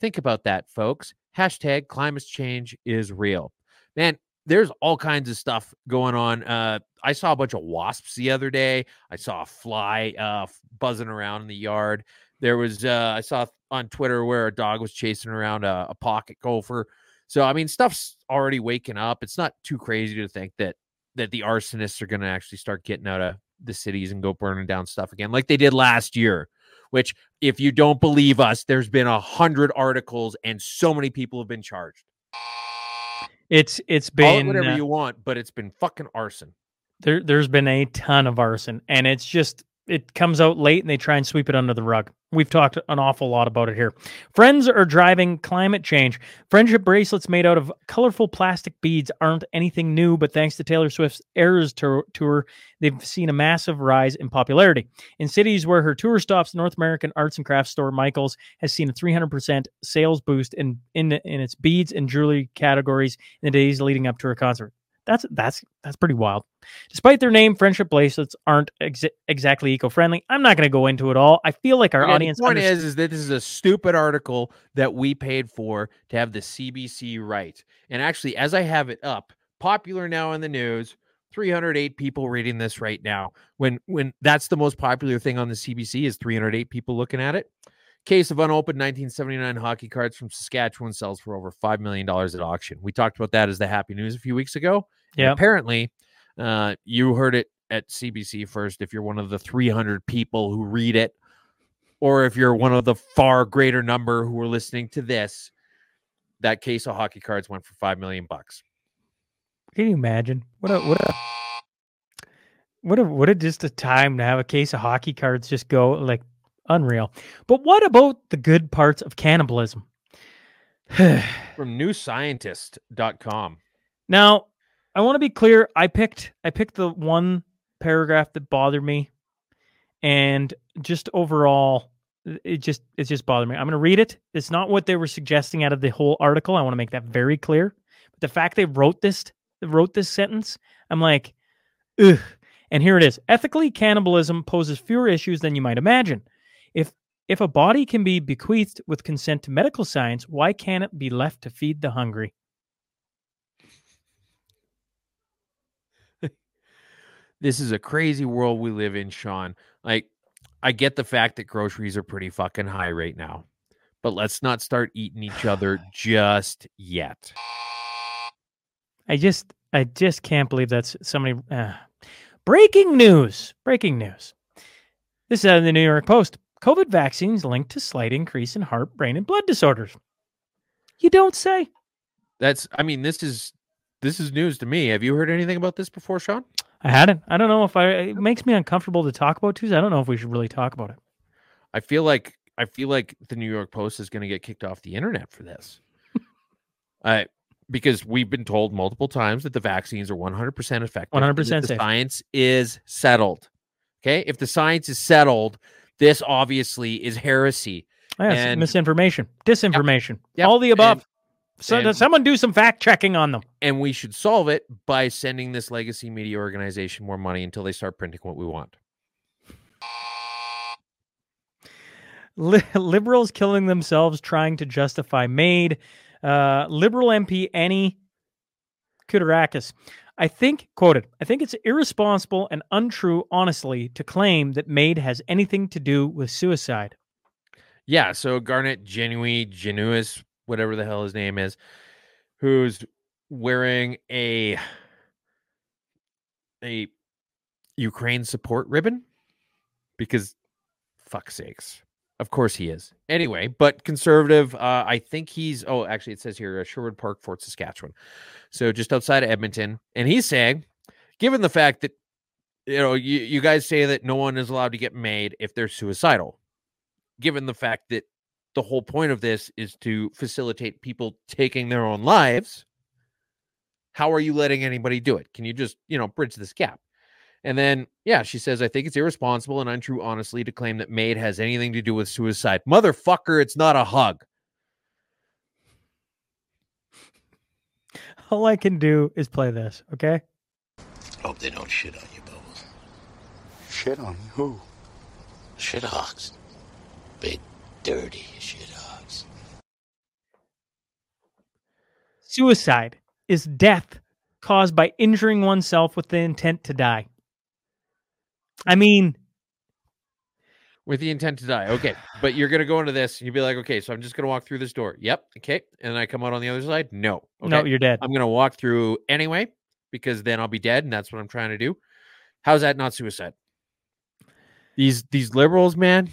Think about that, folks. Hashtag climate change is real. Man, there's all kinds of stuff going on. Uh, I saw a bunch of wasps the other day. I saw a fly uh, buzzing around in the yard. There was, uh, I saw on Twitter where a dog was chasing around a, a pocket gopher. So, I mean, stuff's already waking up. It's not too crazy to think that that the arsonists are going to actually start getting out of the cities and go burning down stuff again, like they did last year. Which, if you don't believe us, there's been a hundred articles and so many people have been charged. It's it's Call it been whatever uh, you want, but it's been fucking arson. there. There's been a ton of arson, and it's just it comes out late and they try and sweep it under the rug. We've talked an awful lot about it here. Friends are driving climate change. Friendship bracelets made out of colorful plastic beads aren't anything new, but thanks to Taylor Swift's Eras tour, they've seen a massive rise in popularity. In cities where her tour stops, North American arts and crafts store Michaels has seen a 300% sales boost in, in, in its beads and jewelry categories in the days leading up to her concert. That's that's that's pretty wild. Despite their name, friendship bracelets aren't ex- exactly eco-friendly. I'm not going to go into it all. I feel like our Okay, audience The point is, is that this is a stupid article that we paid for to have the CBC write. And actually, as I have it up, popular now in the news. 308 people reading this right now. When when that's the most popular thing on the CBC is 308 people looking at it. Case of unopened 1979 hockey cards from Saskatchewan sells for over five million dollars at auction. We talked about that as the happy news a few weeks ago. Yep. Apparently, uh, you heard it at CBC first. If you're one of the 300 people who read it, or if you're one of the far greater number who are listening to this, that case of hockey cards went for five million bucks. Can you imagine what a what a what a what a just a time to have a case of hockey cards just go like unreal. But what about the good parts of cannibalism? [SIGHS] From newscientist.com. Now, I want to be clear. I picked I picked the one paragraph that bothered me, and just overall, it just it just bothered me. I'm going to read it. It's not what they were suggesting out of the whole article. I want to make that very clear. But the fact they wrote this wrote this sentence, I'm like, ugh. And here it is. Ethically, cannibalism poses fewer issues than you might imagine. If if a body can be bequeathed with consent to medical science, why can't it be left to feed the hungry? This is a crazy world we live in, Sean. Like, I get the fact that groceries are pretty fucking high right now, but let's not start eating each other [SIGHS] just yet. I just I just can't believe that's somebody. Uh. Breaking news! Breaking news. This is out of the New York Post. COVID vaccines linked to slight increase in heart, brain, and blood disorders. You don't say. That's, I mean, this is this is news to me. Have you heard anything about this before, Sean? I hadn't. I don't know if I. It makes me uncomfortable to talk about Tuesday. I don't know if we should really talk about it. I feel like I feel like the New York Post is going to get kicked off the internet for this. [LAUGHS] I because we've been told multiple times that the vaccines are 100% effective. 100% the safe. Science is settled. Okay? If the science is settled, this obviously is heresy. Yes, And- misinformation, disinformation, Yep, all the above. So, and- does someone do some fact checking on them? And we should solve it by sending this legacy media organization more money until they start printing what we want. Li- liberals killing themselves trying to justify MAID. Uh, liberal MP Annie Koutrakis. I think, quoted, I think it's irresponsible and untrue, honestly, to claim that MAID has anything to do with suicide. Yeah, so Garnet Genui Genuis, whatever the hell his name is, who's wearing a a Ukraine support ribbon because fuck sakes. Of course he is. Anyway, but conservative, uh, I think he's oh, actually it says here uh, Sherwood Park, Fort Saskatchewan. So just outside of Edmonton, and he's saying given the fact that you know, you, you guys say that no one is allowed to get MAID if they're suicidal given the fact that the whole point of this is to facilitate people taking their own lives how are you letting anybody do it can you just you know bridge this gap and then yeah she says i think it's irresponsible and untrue honestly to claim that maid has anything to do with suicide motherfucker it's not a hug All I can do is play this, okay? Hope they don't shit on you, Bubbles. Shit on who? Shit hogs. Big, dirty shit hogs. Suicide is death caused by injuring oneself with the intent to die. I mean, with the intent to die okay but you're gonna go into this and you'll be like okay so i'm just gonna walk through this door yep okay and then i come out on the other side no okay no, you're dead. I'm going to walk through anyway because then I'll be dead, and that's what I'm trying to do. How's that not suicide? These these liberals, man.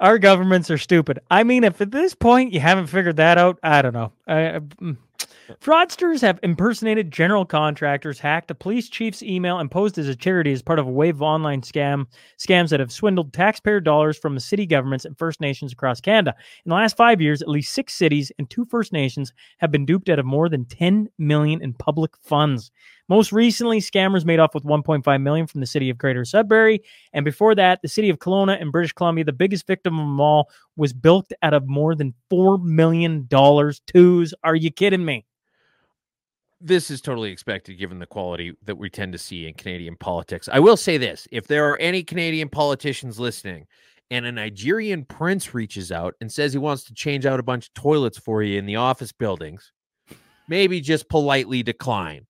Our governments are stupid. I mean, if at this point you haven't figured that out, I don't know. Mm. Fraudsters have impersonated general contractors, hacked a police chief's email, and posed as a charity as part of a wave of online scam scams that have swindled taxpayer dollars from the city governments and First Nations across Canada. In the last five years, at least six cities and two First Nations have been duped out of more than 10 million in public funds. Most recently, scammers made off with 1.5 million from the city of Greater Sudbury, and before that, the city of Kelowna in British Columbia, the biggest victim of them all, was bilked out of more than four million dollars. Twos? Are you kidding me? this is totally expected given the quality that we tend to see in Canadian politics. I will say this if there are any Canadian politicians listening and a Nigerian prince reaches out and says he wants to change out a bunch of toilets for you in the office buildings, maybe just politely decline.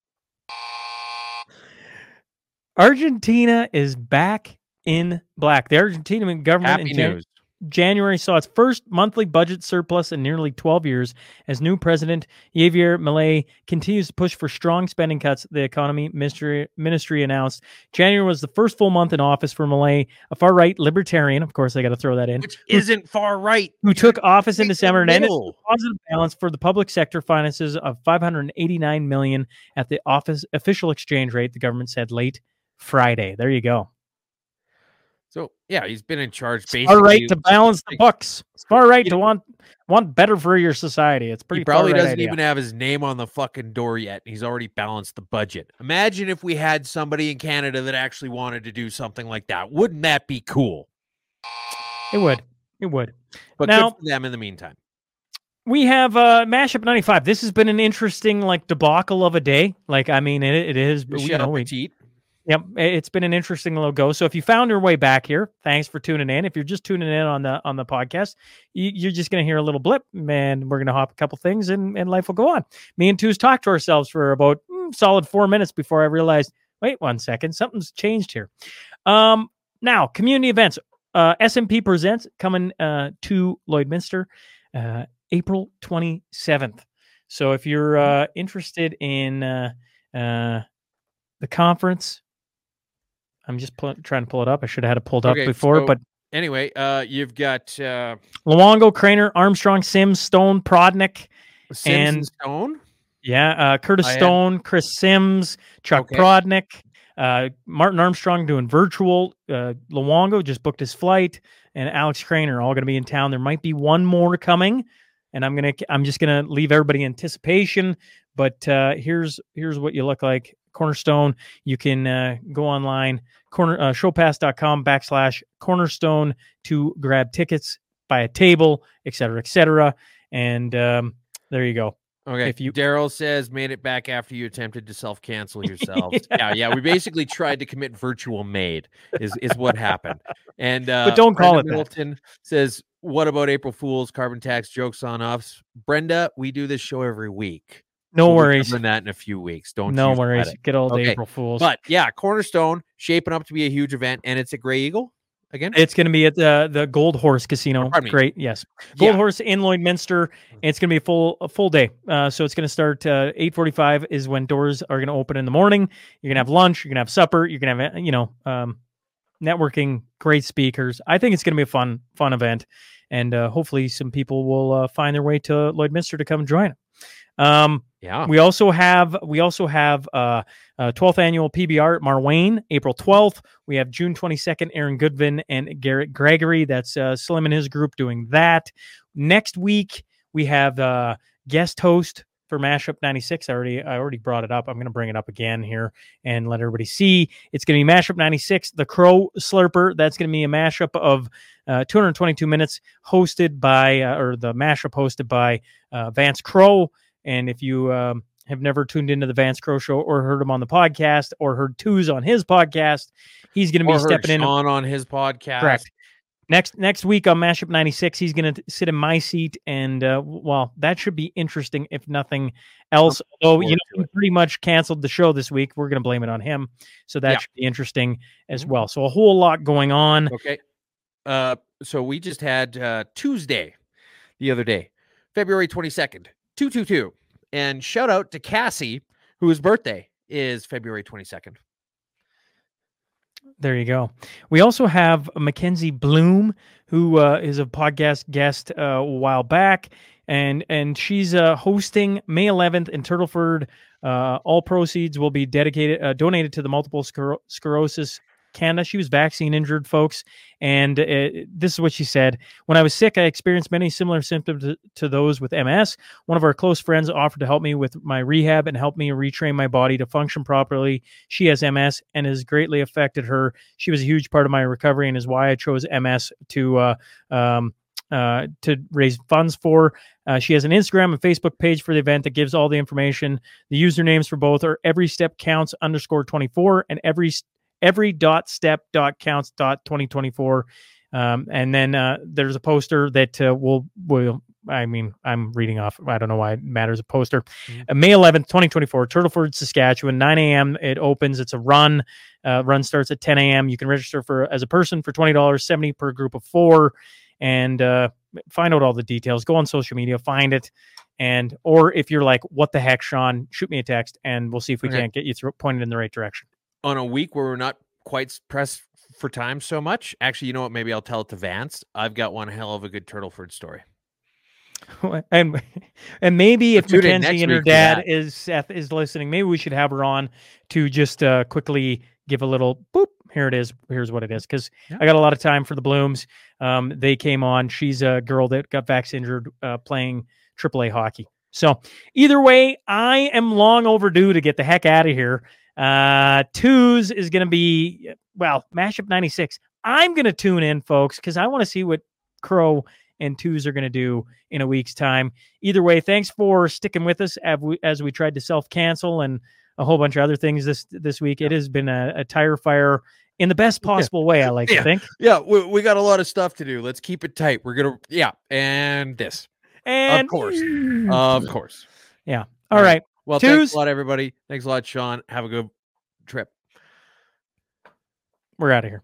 Argentina is back in black. The Argentinian government Happy in Jan- January saw its first monthly budget surplus in nearly 12 years as new president Javier Milei continues to push for strong spending cuts. The economy ministry, ministry announced January was the first full month in office for Milei, a far right libertarian. Of course, I got to throw that in. Which isn't far right. who took office in December and ended positive balance for the public sector finances of 589 million at the office official exchange rate. The government said late Friday. There you go. So yeah, he's been in charge basically. far right to balance the books. Far right to want want better for your society. It's pretty he probably right doesn't even have his name on the fucking door yet. He's already balanced the budget. Imagine if we had somebody in Canada that actually wanted to do something like that. Wouldn't that be cool? It would. It would. But Now- good for them in the meantime. We have uh Mashup 95. This has been an interesting like debacle of a day. Like I mean it, it is but you know, we. Yep, it's been an interesting little go. So if you found your way back here, thanks for tuning in. If you're just tuning in on the on the podcast, you, you're just going to hear a little blip, and we're going to hop a couple things, and and life will go on. Me and Twos talked to ourselves for about mm, solid four minutes before I realized, wait one second, something's changed here. Um, now community events. Uh, SNP presents coming uh, to Lloydminster, uh, April 27th. So if you're uh, interested in uh, uh, the conference, I'm just pull, trying to pull it up. I should have had it pulled up Okay, before, so- but Anyway, uh, you've got uh, Luongo, Krainer, Armstrong, Sims, Stone, Prodnick, Sims And- and Stone. yeah, uh, Curtis I Stone, Chris Sims, Chuck Okay. Prodnick, uh, Martin Armstrong doing virtual. Uh, Luongo just booked his flight, and Alex Krainer all going to be in town. There might be one more coming, and I'm gonna I'm just gonna leave everybody anticipation. But uh, here's here's what you look like. Cornerstone. You can uh, go online corner uh, showpass.com backslash cornerstone to grab tickets, buy a table, et cetera, et cetera. And um, there you go. Okay. If you- Daryl says made it back after you attempted to self cancel [LAUGHS] yourselves. yeah, yeah. We basically tried to commit virtual maid is is what happened. And [LAUGHS] uh, don't call Brenda it that. Says, "What about April Fools? Carbon tax jokes on us." Brenda, we do this show every week. No We'll worries. covering that in a few weeks. Don't no worries. it. Good old Okay, April Fools. But yeah, Cornerstone shaping up to be a huge event, and it's a Gray Eagle again. it's going to be at the the Gold Horse Casino. me. Great, yes, Gold Yeah. Horse in Lloydminster. It's going to be a full a full day. Uh, so it's going to start uh, eight forty five is when doors are going to open in the morning. You're going to have lunch. You're going to have supper. You're going to have uh, you know um, networking. Great speakers. I think it's going to be a fun fun event, and uh, hopefully some people will uh, find their way to Lloydminster to come join. Um, Yeah. we also have we also have uh, uh 12th annual PBR at Marwayne, April 12th. We have June 22nd, Aaron Goodvin and Garrett Gregory. That's uh, Slim and his group doing that. Next week we have uh, guest host for Mashup 96. I already I already brought it up. I'm going to bring it up again here and let everybody see. It's going to be Mashup 96, the Crow Slurper. That's going to be a mashup of uh, 222 minutes, hosted by uh, or the mashup hosted by uh, Vance Crowe. And if you um, have never tuned into the Vance Crowe Show or heard him on the podcast or heard Twos on his podcast, he's going to be stepping in. Sean on his podcast. Correct. Next next week on Mashup 96, he's going to sit in my seat, and uh, well, that should be interesting if nothing else. Although you know, he pretty much canceled the show this week. We're going to blame it on him, so that Yeah. should be interesting as Mhm. well. So a whole lot going on. Okay. Uh, so we just had uh, Tuesday the other day, February 22nd, 222. And shout out to Cassie, whose birthday is February 22nd. There you go. We also have Mackenzie Bloom, who uh, is a podcast guest uh, a while back. and and she's uh, hosting May 11th in Turtleford. Uh, all proceeds will be dedicated uh, donated to the multiple scler- sclerosis Canada. She was vaccine injured, folks. And uh, this is what she said When I was sick, I experienced many similar symptoms to, those with MS. One of our close friends offered to help me with my rehab and help me retrain my body to function properly. She has MS and has greatly affected her. She was a huge part of my recovery and is why I chose MS to. Uh, um, uh, to raise funds for. Uh, she has an Instagram and Facebook page for the event that gives all the information. The usernames for both are every step counts underscore 24 and every every dot step dot counts dot 2024 um, and then uh, there's a poster that uh, will will I mean I'm reading off I don't know why it matters a poster mm-hmm. uh, May 11th 2024 Turtleford Saskatchewan 9 a.m. it opens it's a run uh, run starts at 10 a.m. you can register for as a person for $20 70 per group of four and uh, find out all the details go on social media find it and or if you're like what the heck Sean shoot me a text and we'll see if we okay. can't get you through, pointed in the right direction on a week where we're not quite pressed for time so much, actually, you know what? Maybe I'll tell it to Vance. I've got one hell of a good Turtleford story. and [LAUGHS] and maybe if Mackenzie and her dad is Seth is listening, maybe we should have her on to just uh, quickly give a little boop. Here it is. Here's what it is. Because yeah. I got a lot of time for the Blooms. Um, they came on. She's a girl that got vax injured uh, playing AAA hockey. So either way, I am long overdue to get the heck out of here. Uh, twos is going to be, well, Mashup 96. I'm going to tune in, folks, because I want to see what Crowe and twos are going to do in a week's time. Either way, thanks for sticking with us as we, as we tried to self cancel and a whole bunch of other things this this week. It has been a, a tire fire in the best possible yeah. way. I like yeah. to think. Yeah, we, we got a lot of stuff to do. Let's keep it tight. We're gonna yeah, and this, and of course, of course, yeah. All, All right. right. Well, Twos. thanks a lot, everybody. Thanks a lot, Sean. Have a good trip. We're out of here.